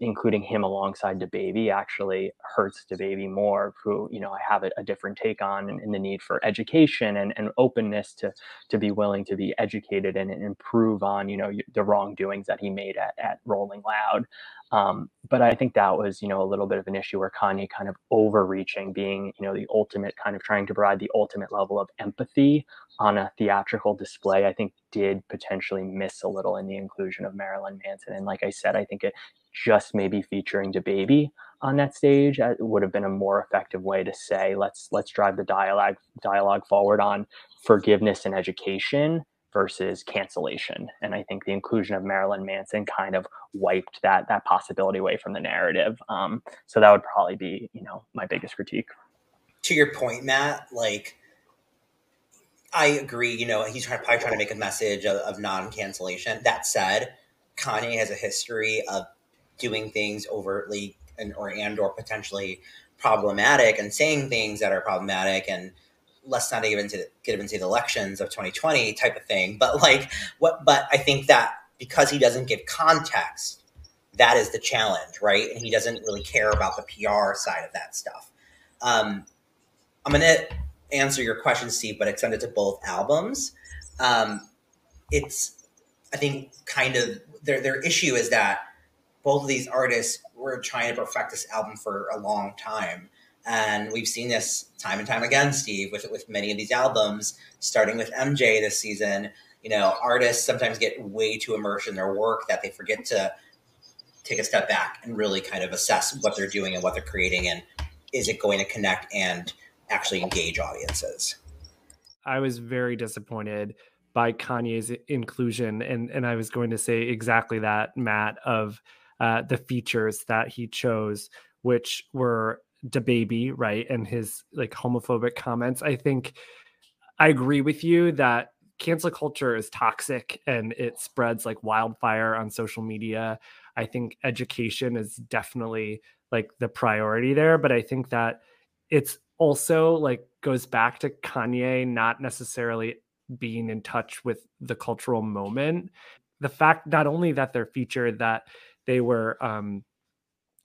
including him alongside DaBaby actually hurts DaBaby more, who you know I have a, a different take on, and, the need for education and, and openness to to be willing to be educated and, and improve on you know the wrongdoings that he made at, at Rolling Loud. Um, but I think that was, you know, a little bit of an issue where Kanye kind of overreaching, being, you know, the ultimate kind of trying to provide the ultimate level of empathy on a theatrical display, I think did potentially miss a little in the inclusion of Marilyn Manson. And like I said, I think it just maybe featuring DaBaby on that stage uh, would have been a more effective way to say, let's let's drive the dialogue dialogue forward on forgiveness and education versus cancellation. And I think the inclusion of Marilyn Manson kind of wiped that that possibility away from the narrative. Um, so that would probably be, you know, my biggest critique. To your point, Matt, like I agree. You know, he's trying, probably trying to make a message of, of non-cancellation. That said, Kanye has a history of doing things overtly and or and or potentially problematic and saying things that are problematic and let's not even to get into the elections of 2020 type of thing. But like what? But I think that because he doesn't give context, that is the challenge, right? And he doesn't really care about the PR side of that stuff. Um, I'm gonna answer your question, Steve, but extend it to both albums. Um, it's, I think, kind of their their issue is that both of these artists were trying to perfect this album for a long time and we've seen this time and time again, Steve, with with many of these albums, starting with MJ this season. You know, artists sometimes get way too immersed in their work that they forget to take a step back and really kind of assess what they're doing and what they're creating and is it going to connect and actually engage audiences. I was very disappointed by Kanye's inclusion and and I was going to say exactly that Matt of uh, the features that he chose which were DaBaby, right, and his like homophobic comments. I think I agree with you that cancel culture is toxic and it spreads like wildfire on social media. I think education is definitely like the priority there, but I think that it's also like goes back to Kanye not necessarily being in touch with the cultural moment. The fact not only that they're featured that they were um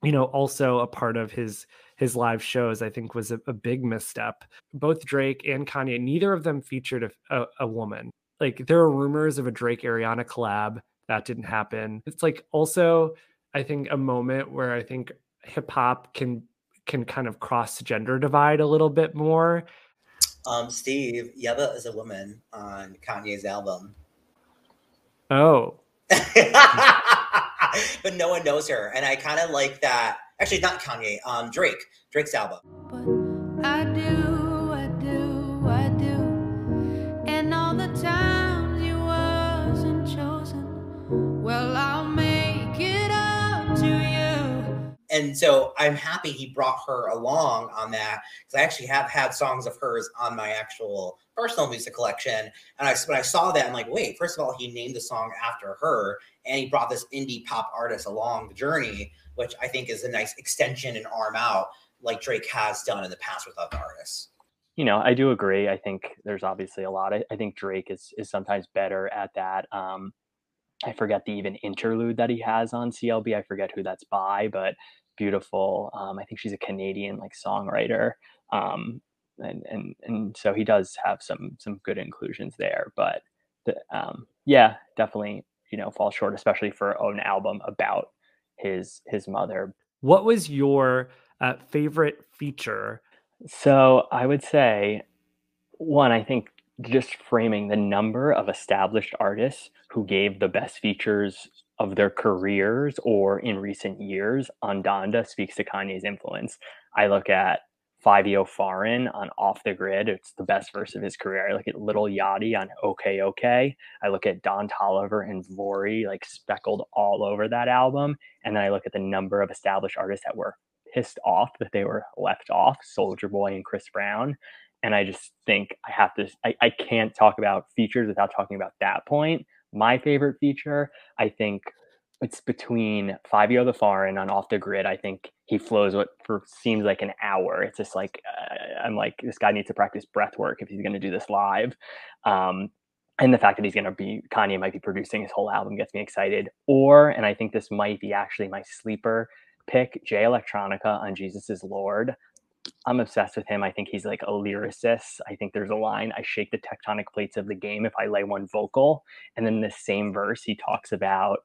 you know also a part of his his live shows, I think was a, a big misstep. Both Drake and Kanye, neither of them featured a, a, a woman. Like there are rumors of a Drake Ariana collab that didn't happen. It's like also, I think a moment where I think hip hop can can kind of cross gender divide a little bit more. Um, Steve, Yebba is a woman on Kanye's album. Oh. but no one knows her. And I kind of like that Actually, not Kanye. Um, Drake. Drake's album. But I do, I do, I do, and all the times you wasn't chosen. Well, I'll make it up to you. And so I'm happy he brought her along on that because I actually have had songs of hers on my actual personal music collection. And I, when I saw that, I'm like, wait, first of all, he named the song after her and he brought this indie pop artist along the journey which I think is a nice extension and arm out, like Drake has done in the past with other artists. You know, I do agree. I think there's obviously a lot. I, I think Drake is is sometimes better at that. Um, I forget the even interlude that he has on CLB. I forget who that's by, but beautiful. Um, I think she's a Canadian like songwriter. Um, and, and, and so he does have some, some good inclusions there, but the, um, yeah, definitely, you know, fall short, especially for an album about his his mother. What was your uh, favorite feature? So I would say one. I think just framing the number of established artists who gave the best features of their careers or in recent years on Donda speaks to Kanye's influence. I look at Fivio Foreign on Off the Grid. It's the best verse of his career. I look at Lil Yachty on OK OK. I look at Don Toliver and Vory like speckled all over that album. And then I look at the number of established artists that were pissed off that they were left off, Soulja Boy and Chris Brown. And I just think I have to, I, I can't talk about features without talking about that point. My favorite feature, I think, it's between Fivio the Foreign on Off the Grid. I think he flows what for seems like an hour. It's just like uh, I'm like this guy needs to practice breath work if he's going to do this live. Um, and the fact that he's going to be Kanye might be producing his whole album gets me excited. Or, and I think this might be actually my sleeper pick, Jay Electronica on Jesus is Lord. I'm obsessed with him. I think he's like a lyricist. I think there's a line I shake the tectonic plates of the game if I lay one vocal. And then the same verse, he talks about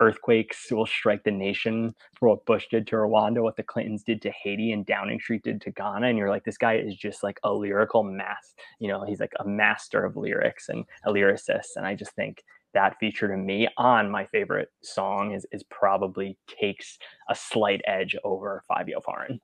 earthquakes will strike the nation for what Bush did to Rwanda, what the Clintons did to Haiti, and Downing Street did to Ghana. And you're like, this guy is just like a lyrical mass. You know, he's like a master of lyrics and a lyricist. And I just think that feature to me on my favorite song is is probably takes a slight edge over Fivio Foreign.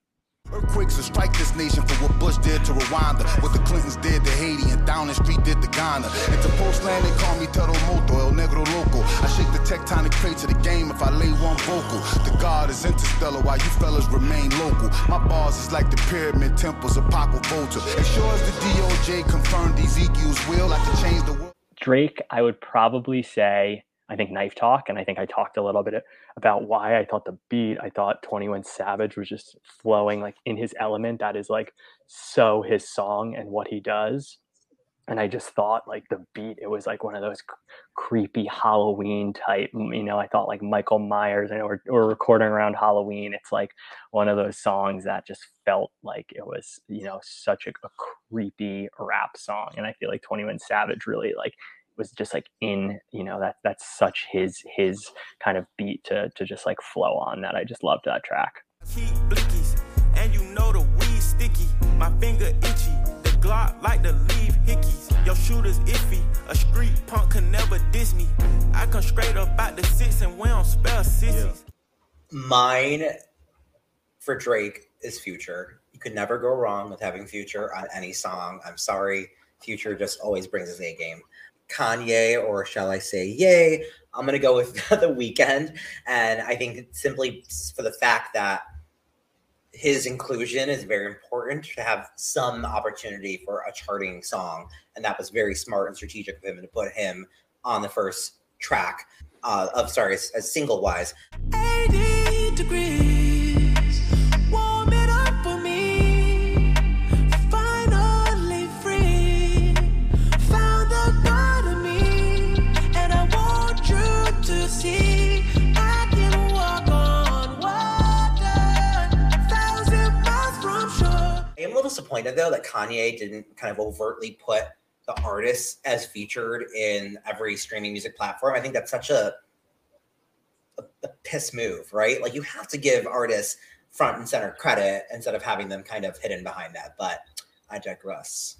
Earthquakes will strike this nation for what Bush did to Rwanda, what the Clintons did to Haiti, and Downing Street did to Ghana. And to Postland, they call me Terremoto, El Negro Loco. I shake the tectonic plates of the game if I lay one vocal. The God is interstellar while you fellas remain local. My bars is like the pyramid temples of Paco Volta. As sure as the DOJ confirmed Ezekiel's will, I can change the world. Drake, I would probably say I think Knife Talk, and I think I talked a little bit about why I thought the beat. I thought Twenty One Savage was just flowing like in his element. That is like so his song and what he does. And I just thought like the beat, it was like one of those c- creepy Halloween type. You know, I thought like Michael Myers. Know we're, we're recording around Halloween. It's like one of those songs that just felt like it was you know such a, a creepy rap song. And I feel like Twenty One Savage really like was just like in you know that that's such his his kind of beat to to just like flow on that I just loved that track. Blickies, and you know the weed sticky. My finger itchy, the Glock like to leave hickeys. Your shooter's iffy, a street punk can never diss me. I come straight up out the six and we don't spell sissies. Mine for Drake is Future. You could never go wrong with having Future on any song. I'm sorry, Future just always brings his A game. Kanye, or shall I say, yay? I'm gonna go with the Weeknd, and I think simply for the fact that his inclusion is very important to have some opportunity for a charting song, and that was very smart and strategic of him to put him on the first track uh, of sorry, as single wise. 80 disappointed though that Kanye didn't kind of overtly put the artists as featured in every streaming music platform. I think that's such a a, a piss move, right? Like you have to give artists front and center credit instead of having them kind of hidden behind that. But I digress.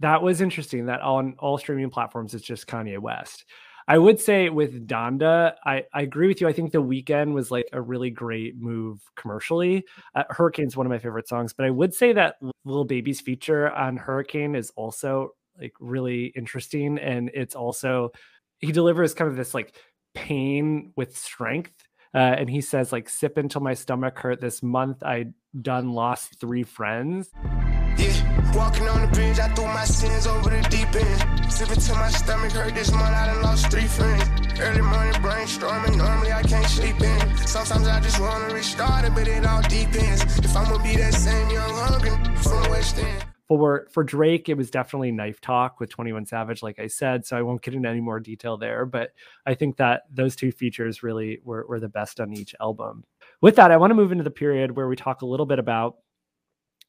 That was interesting that on all streaming platforms it's just Kanye West. I would say with Donda, I, I agree with you. I think the Weeknd was like a really great move commercially. Uh, Hurricane's one of my favorite songs, but I would say that Lil Baby's feature on Hurricane is also like really interesting. And it's also, he delivers kind of this like pain with strength. Uh, and he says like sip until my stomach hurt this month i done lost three friends Yeah, walking on the bridge, I threw my sins over the deep end. Sipping till my stomach hurt this month, I done lost three friends. Early morning brainstorming, normally I can't sleep in. Sometimes I just wanna restart it, but it all depends. If I'm gonna be that same young hungry from West End. for for Drake, it was definitely knife talk with 21 Savage, like I said. So I won't get into any more detail there. But I think that those two features really were, were the best on each album. With that, I want to move into the period where we talk a little bit about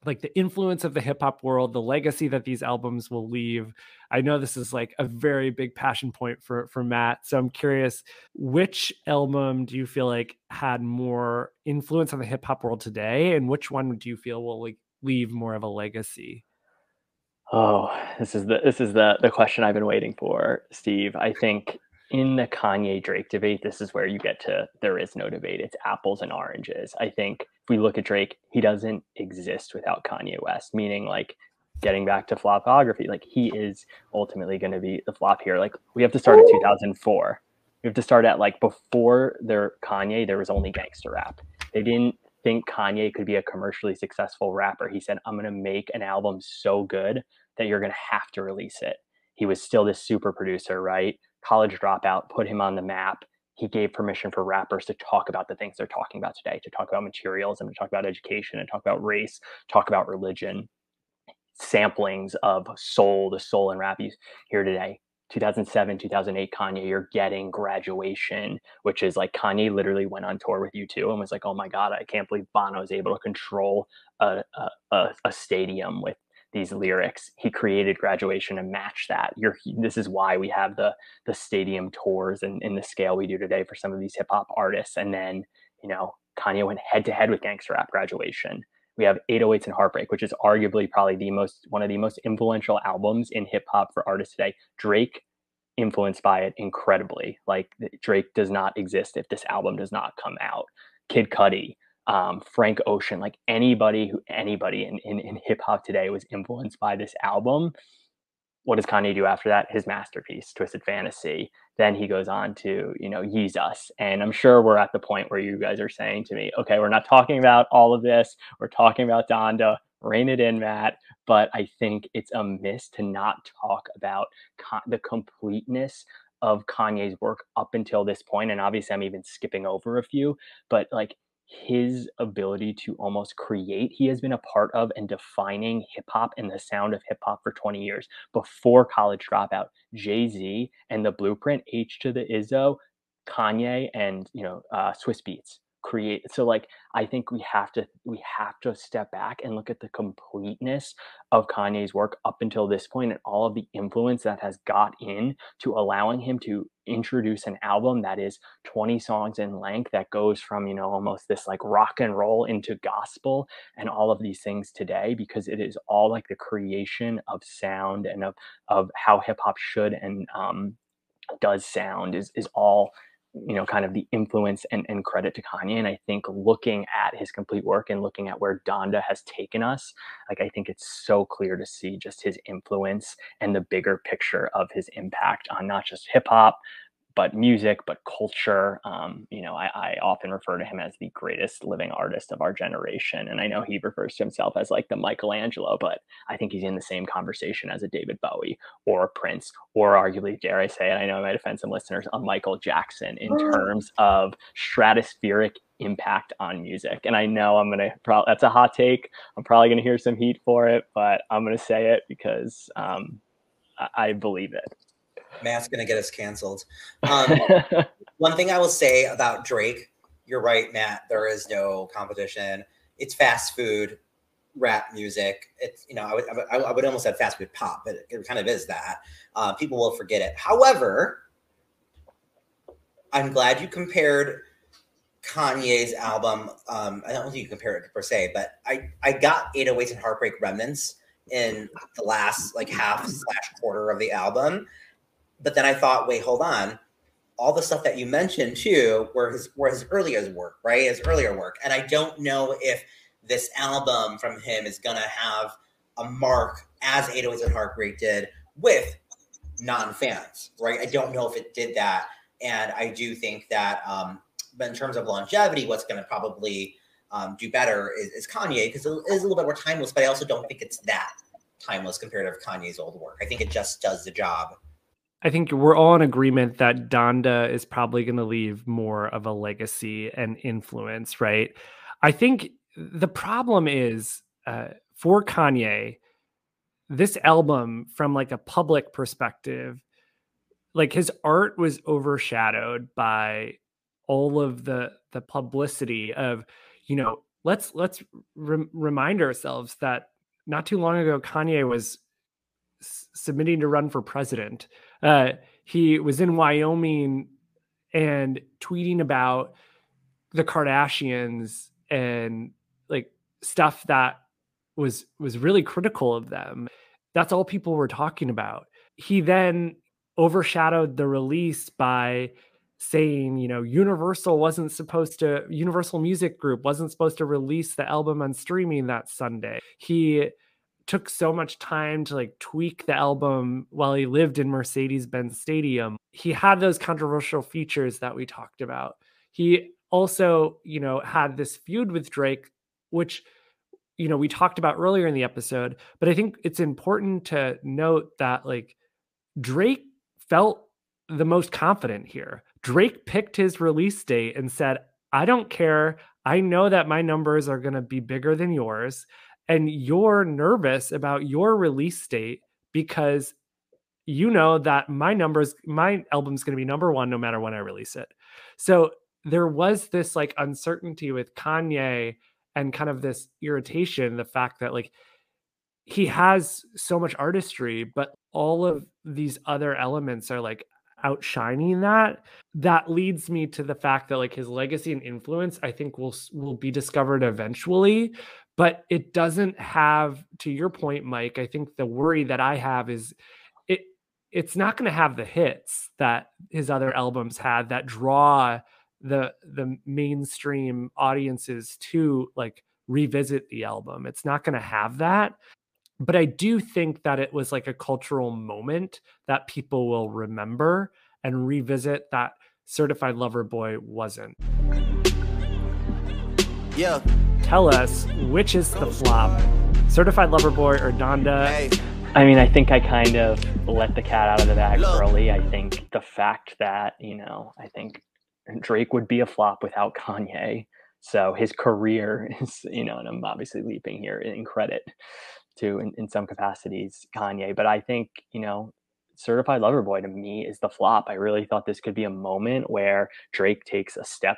like the influence of the hip hop world, the legacy that these albums will leave. I know this is like a very big passion point for for Matt. So I'm curious, which album do you feel like had more influence on the hip hop world today, and which one do you feel will like leave more of a legacy? Oh, this is the this is the the question I've been waiting for, Steve. I think in the Kanye Drake debate, this is where you get to there is no debate. It's apples and oranges. I think we look at Drake, he doesn't exist without Kanye West, meaning like getting back to flopography, like he is ultimately going to be the flop here. Like we have to start at 2004. We have to start at like before there Kanye, there was only gangster rap. They didn't think Kanye could be a commercially successful rapper. He said, I'm going to make an album so good that you're going to have to release it. He was still this super producer, right? College dropout put him on the map. He gave permission for rappers to talk about the things they're talking about today, to talk about materialism, to talk about education, and talk about race, talk about religion, samplings of soul, the soul and rap you hear today. 2007, 2008 Kanye, you're getting graduation, which is like Kanye literally went on tour with U2 and was like, oh my God, I can't believe Bono is able to control a, a, a stadium with these lyrics. He created graduation to match that. You're, this is why we have the, the stadium tours and in the scale we do today for some of these hip hop artists. And then, you know, Kanye went head to head with gangster rap graduation we have 808s and Heartbreak, which is arguably probably the most one of the most influential albums in hip hop for artists today. Drake influenced by it incredibly. Like Drake does not exist if this album does not come out. Kid Cudi, um, Frank Ocean, like anybody who anybody in, in, in hip hop today was influenced by this album what does Kanye do after that? His masterpiece, Twisted Fantasy. Then he goes on to, you know, Yeezus. And I'm sure we're at the point where you guys are saying to me, okay, we're not talking about all of this. We're talking about Donda. Rein it in, Matt. But I think it's a miss to not talk about the completeness of Kanye's work up until this point. And obviously, I'm even skipping over a few, but like his ability to almost create. He has been a part of and defining hip hop and the sound of hip hop for 20 years. Before College Dropout, Jay Z and the Blueprint, H to the Izzo, Kanye, and you know uh, Swizz Beatz create so like i think we have to we have to step back and look at the completeness of kanye's work up until this point and all of the influence that has got in to allowing him to introduce an album that is 20 songs in length that goes from you know almost this like rock and roll into gospel and all of these things today because it is all like the creation of sound and of of how hip hop should and um does sound is is all you know, kind of the influence and, and credit to Kanye. And I think looking at his complete work and looking at where Donda has taken us, like I think it's so clear to see just his influence and the bigger picture of his impact on not just hip hop, but music, but culture. Um, you know, I, I, often refer to him as the greatest living artist of our generation. And I know he refers to himself as like the Michelangelo, but I think he's in the same conversation as a David Bowie or a Prince, or arguably, dare I say, and I know I might offend some listeners, a Michael Jackson in terms of stratospheric impact on music. And I know I'm gonna probably that's a hot take. I'm probably gonna hear some heat for it, but I'm gonna say it because um, I, I believe it. Matt's gonna get us canceled. Um, one thing I will say about Drake, you're right, Matt. There is no competition. It's fast food rap music. It's you know I would I, I would almost have fast food pop, but it kind of is that. Uh, people will forget it. However, I'm glad you compared Kanye's album. Um, I don't think you compare it per se, but I I got 808s and Heartbreak Remnants in the last like half slash quarter of the album but then I thought, wait, hold on. All the stuff that you mentioned too were his were his earlier work, right? His earlier work. And I don't know if this album from him is gonna have a mark as 808s and Heartbreak did with non-fans, right? I don't know if it did that. And I do think that um, but in terms of longevity, what's gonna probably um, do better is, is Kanye because it is a little bit more timeless, but I also don't think it's that timeless compared to Kanye's old work. I think it just does the job I think we're all in agreement that Donda is probably going to leave more of a legacy and influence, right? I think the problem is uh, for Kanye, this album, from like a public perspective, like his art was overshadowed by all of the the publicity of, you know, let's let's re- remind ourselves that not too long ago Kanye was s- submitting to run for president uh, he was in Wyoming and tweeting about the Kardashians and like stuff that was was really critical of them. That's all people were talking about. He then overshadowed the release by saying, you know, Universal wasn't supposed to Universal Music Group wasn't supposed to release the album on streaming that Sunday. He took so much time to like tweak the album while he lived in Mercedes-Benz Stadium. He had those controversial features that we talked about. He also, you know, had this feud with Drake which you know, we talked about earlier in the episode, but I think it's important to note that like Drake felt the most confident here. Drake picked his release date and said, I don't care. I know that my numbers are going to be bigger than yours and you're nervous about your release date because you know that my numbers, my album's going to be number one no matter when I release it. So there was this like uncertainty with Kanye and kind of this irritation, the fact that like he has so much artistry, but all of these other elements are like outshining that that leads me to the fact that like his legacy and influence i think will will be discovered eventually but it doesn't have to your point mike i think the worry that i have is it it's not going to have the hits that his other albums had that draw the the mainstream audiences to like revisit the album it's not going to have that but I do think that it was like a cultural moment that people will remember and revisit that Certified Lover Boy wasn't. Yeah. Tell us which is the flop, Certified Lover Boy or Donda? Hey. I mean, I think I kind of let the cat out of the bag early. I think the fact that, you know, I think Drake would be a flop without Kanye. So his career is, you know, and I'm obviously leaping here in credit to in, in some capacities Kanye, but I think, you know, Certified Lover Boy to me is the flop. I really thought this could be a moment where Drake takes a step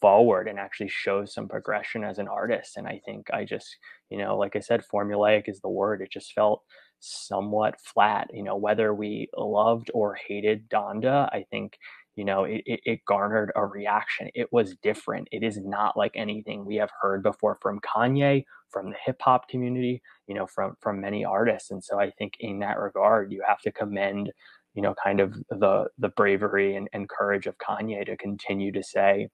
forward and actually shows some progression as an artist. And I think I just, you know, like I said, formulaic is the word. It just felt somewhat flat. You know, whether we loved or hated Donda, I think you know it, it, it, garnered a reaction it was different it is not like anything we have heard before from kanye from the hip hop community you know from from many artists and so i think in that regard you have to commend you know kind of the the bravery and, and courage of kanye to continue to say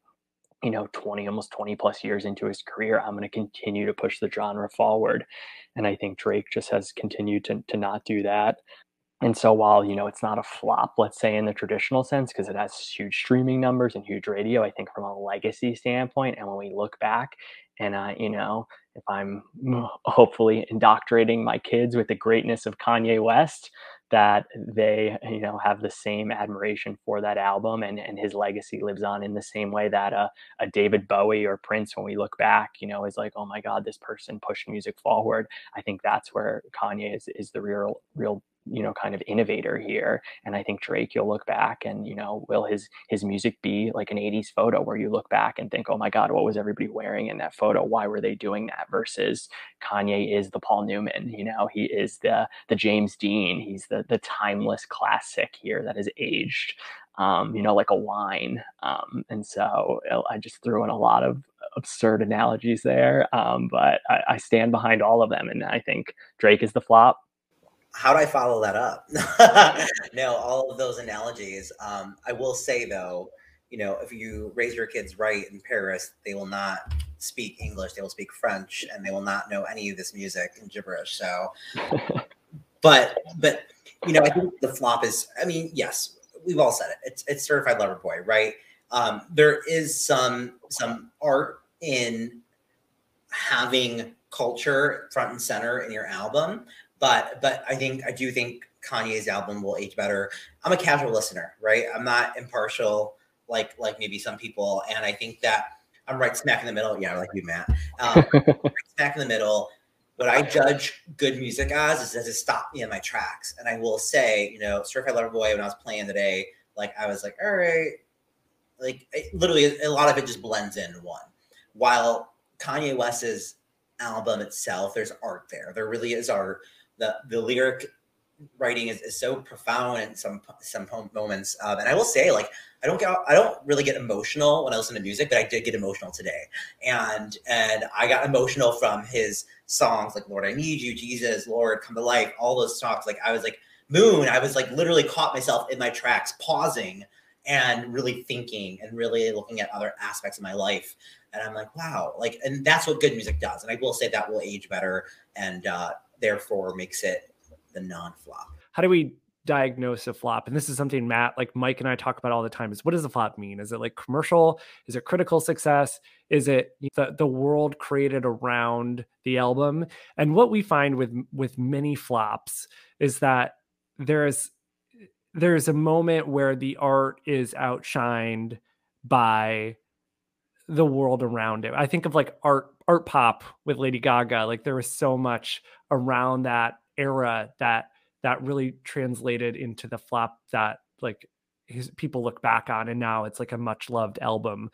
you know 20 almost 20 plus years into his career i'm going to continue to push the genre forward. And i think drake just has continued to, to not do that. And so while, you know, it's not a flop, let's say in the traditional sense, because it has huge streaming numbers and huge radio, I think from a legacy standpoint, and when we look back and, uh, you know, if I'm hopefully indoctrinating my kids with the greatness of Kanye West, that they, you know, have the same admiration for that album and, and his legacy lives on in the same way that a, a David Bowie or Prince, when we look back, you know, is like, oh my God, this person pushed music forward. I think that's where Kanye is, is the real, real you know kind of innovator here and i think drake you'll look back and you know will his his music be like an 80s photo where you look back and think oh my god what was everybody wearing in that photo? Why were they doing that? Versus kanye is the paul newman you know? He is the the james dean. He's the the timeless classic here that has aged um, you know like a wine um, and so uh, i just threw in a lot of absurd analogies there um, but I, I stand behind all of them and i think drake is the flop how do I follow that up? no, all of those analogies. Um, I will say though, you know, if you raise your kids right in Paris, they will not speak English. They will speak French, and they will not know any of this music and gibberish. So, but but you know, I think the flop is. I mean, yes, we've all said it. It's it's certified lover boy, right? Um, there is some some art in having culture front and center in your album but but I think I do think Kanye's album will age better. I'm a casual listener, right? I'm not impartial like like maybe some people, and I think that I'm right smack in the middle. Yeah, like you, Matt. Um, right smack in the middle. What I judge good music as is does it stop me in my tracks? And I will say, you know, Certified Lover Boy when I was playing today, like I was like, all right, like it, literally a lot of it just blends in one. While Kanye West's album itself, there's art there. There really is art the the lyric writing is, is so profound in some some moments. Um, and I will say, like, I don't get I don't really get emotional when I listen to music, but I did get emotional today. And and I got emotional from his songs like Lord I Need You, Jesus, Lord, Come to Life, all those songs. Like I was like Moon, I was like literally caught myself in my tracks, pausing and really thinking and really looking at other aspects of my life. And I'm like, wow, like, and that's what good music does. And I will say that will age better. And uh, therefore makes it the non-flop. How do we diagnose a flop? And this is something Matt, like Mike and I talk about all the time is what does a flop mean? Is it like commercial? Is it critical success? Is it the, the world created around the album? And what we find with with many flops is that there's there's a moment where the art is outshined by the world around it. I think of like art art pop with Lady Gaga. Like there was so much around that era that that really translated into the flop that like his people look back on and now it's like a much loved album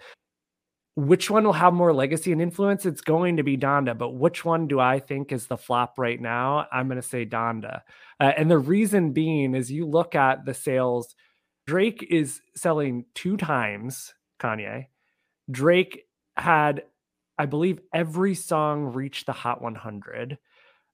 which one will have more legacy and influence it's going to be donda but which one do i think is the flop right now i'm going to say donda uh, and the reason being is you look at the sales drake is selling two times kanye drake had i believe every song reached the hot 100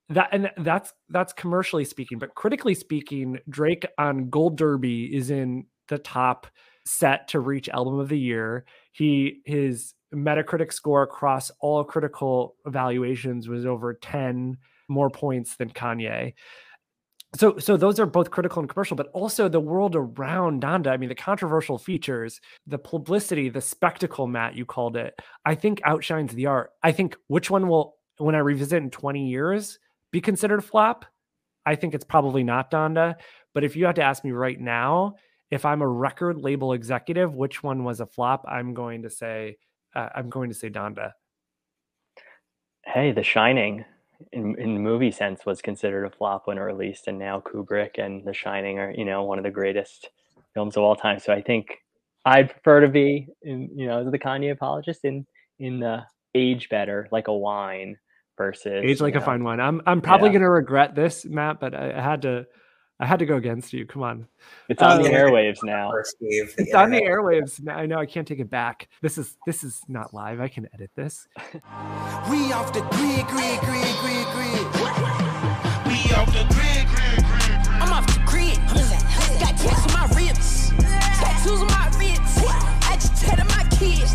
that and that's that's commercially speaking but critically speaking drake on gold derby is in the top set to reach album of the year. He his metacritic score across all critical evaluations was over 10 more points than kanye so so those are both critical and commercial but also the world around donda i mean the controversial features the publicity the spectacle matt you called it i think outshines the art i think which one will when i revisit in 20 years be considered a flop? I think it's probably not Donda. But if you had to ask me right now, if I'm a record label executive, which one was a flop? I'm going to say uh, I'm going to say Donda. Hey, The Shining, in in movie sense, was considered a flop when it released, and now Kubrick and The Shining are you know one of the greatest films of all time. So I think I'd prefer to be in you know the Kanye apologist in in the age better, like a wine, versus age like a fine wine. I'm I'm probably yeah. gonna regret this, Matt, but I, I, had to I had to go against you. Come on. It's on um, the airwaves now. It's on the airwaves now. I know I can't take it back. This is this is not live. I can edit this. we off the grid, grid, grid, grid, grid. We off the grid, grid, grid, grid. I'm off the grid. Got tattoos on my ribs. Tattoos on my ribs. I just tattoo my kids.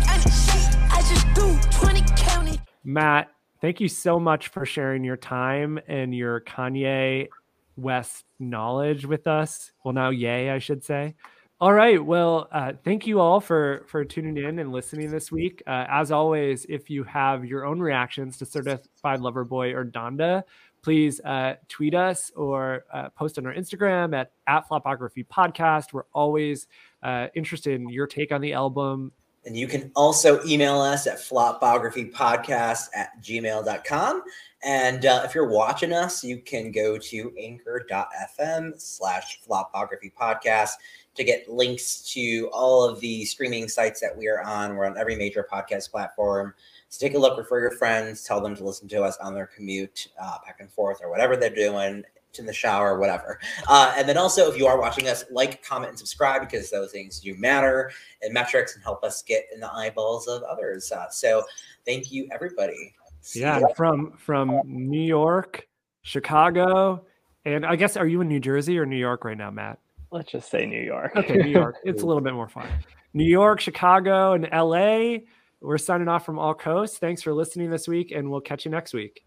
I just do 20 county. Matt, Thank you so much for sharing your time and your Kanye West knowledge with us. Well, now, yay, I should say. All right. Well, uh, thank you all for for tuning in and listening this week. Uh, as always, if you have your own reactions to Certified Lover Boy or Donda, please uh, tweet us or uh, post on our Instagram at at Flopography Podcast. We're always uh, interested in your take on the album, and you can also email us at flopographypodcast at gmail.com. And uh, if you're watching us, you can go to anchor.fm slash flopography podcast to get links to all of the streaming sites that we are on. We're on every major podcast platform. So take a look, refer your friends, tell them to listen to us on their commute uh, back and forth or whatever they're doing in the shower, whatever. Uh, and then also, if you are watching us, like, comment, and subscribe because those things do matter and metrics and help us get in the eyeballs of others. Uh, so, thank you, everybody. See yeah, from from New York, Chicago, and I guess are you in New Jersey or New York right now, Matt? Let's just say New York. Okay, New York. it's a little bit more fun. New York, Chicago, and LA. We're signing off from all coasts. Thanks for listening this week, and we'll catch you next week.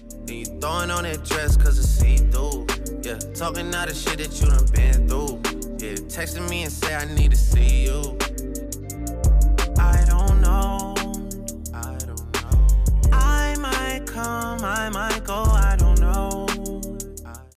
And you throwing on that dress cause it's see through. Yeah, talking out of shit that you done been through. Yeah, texting me and say I need to see you. come, I might go, I don't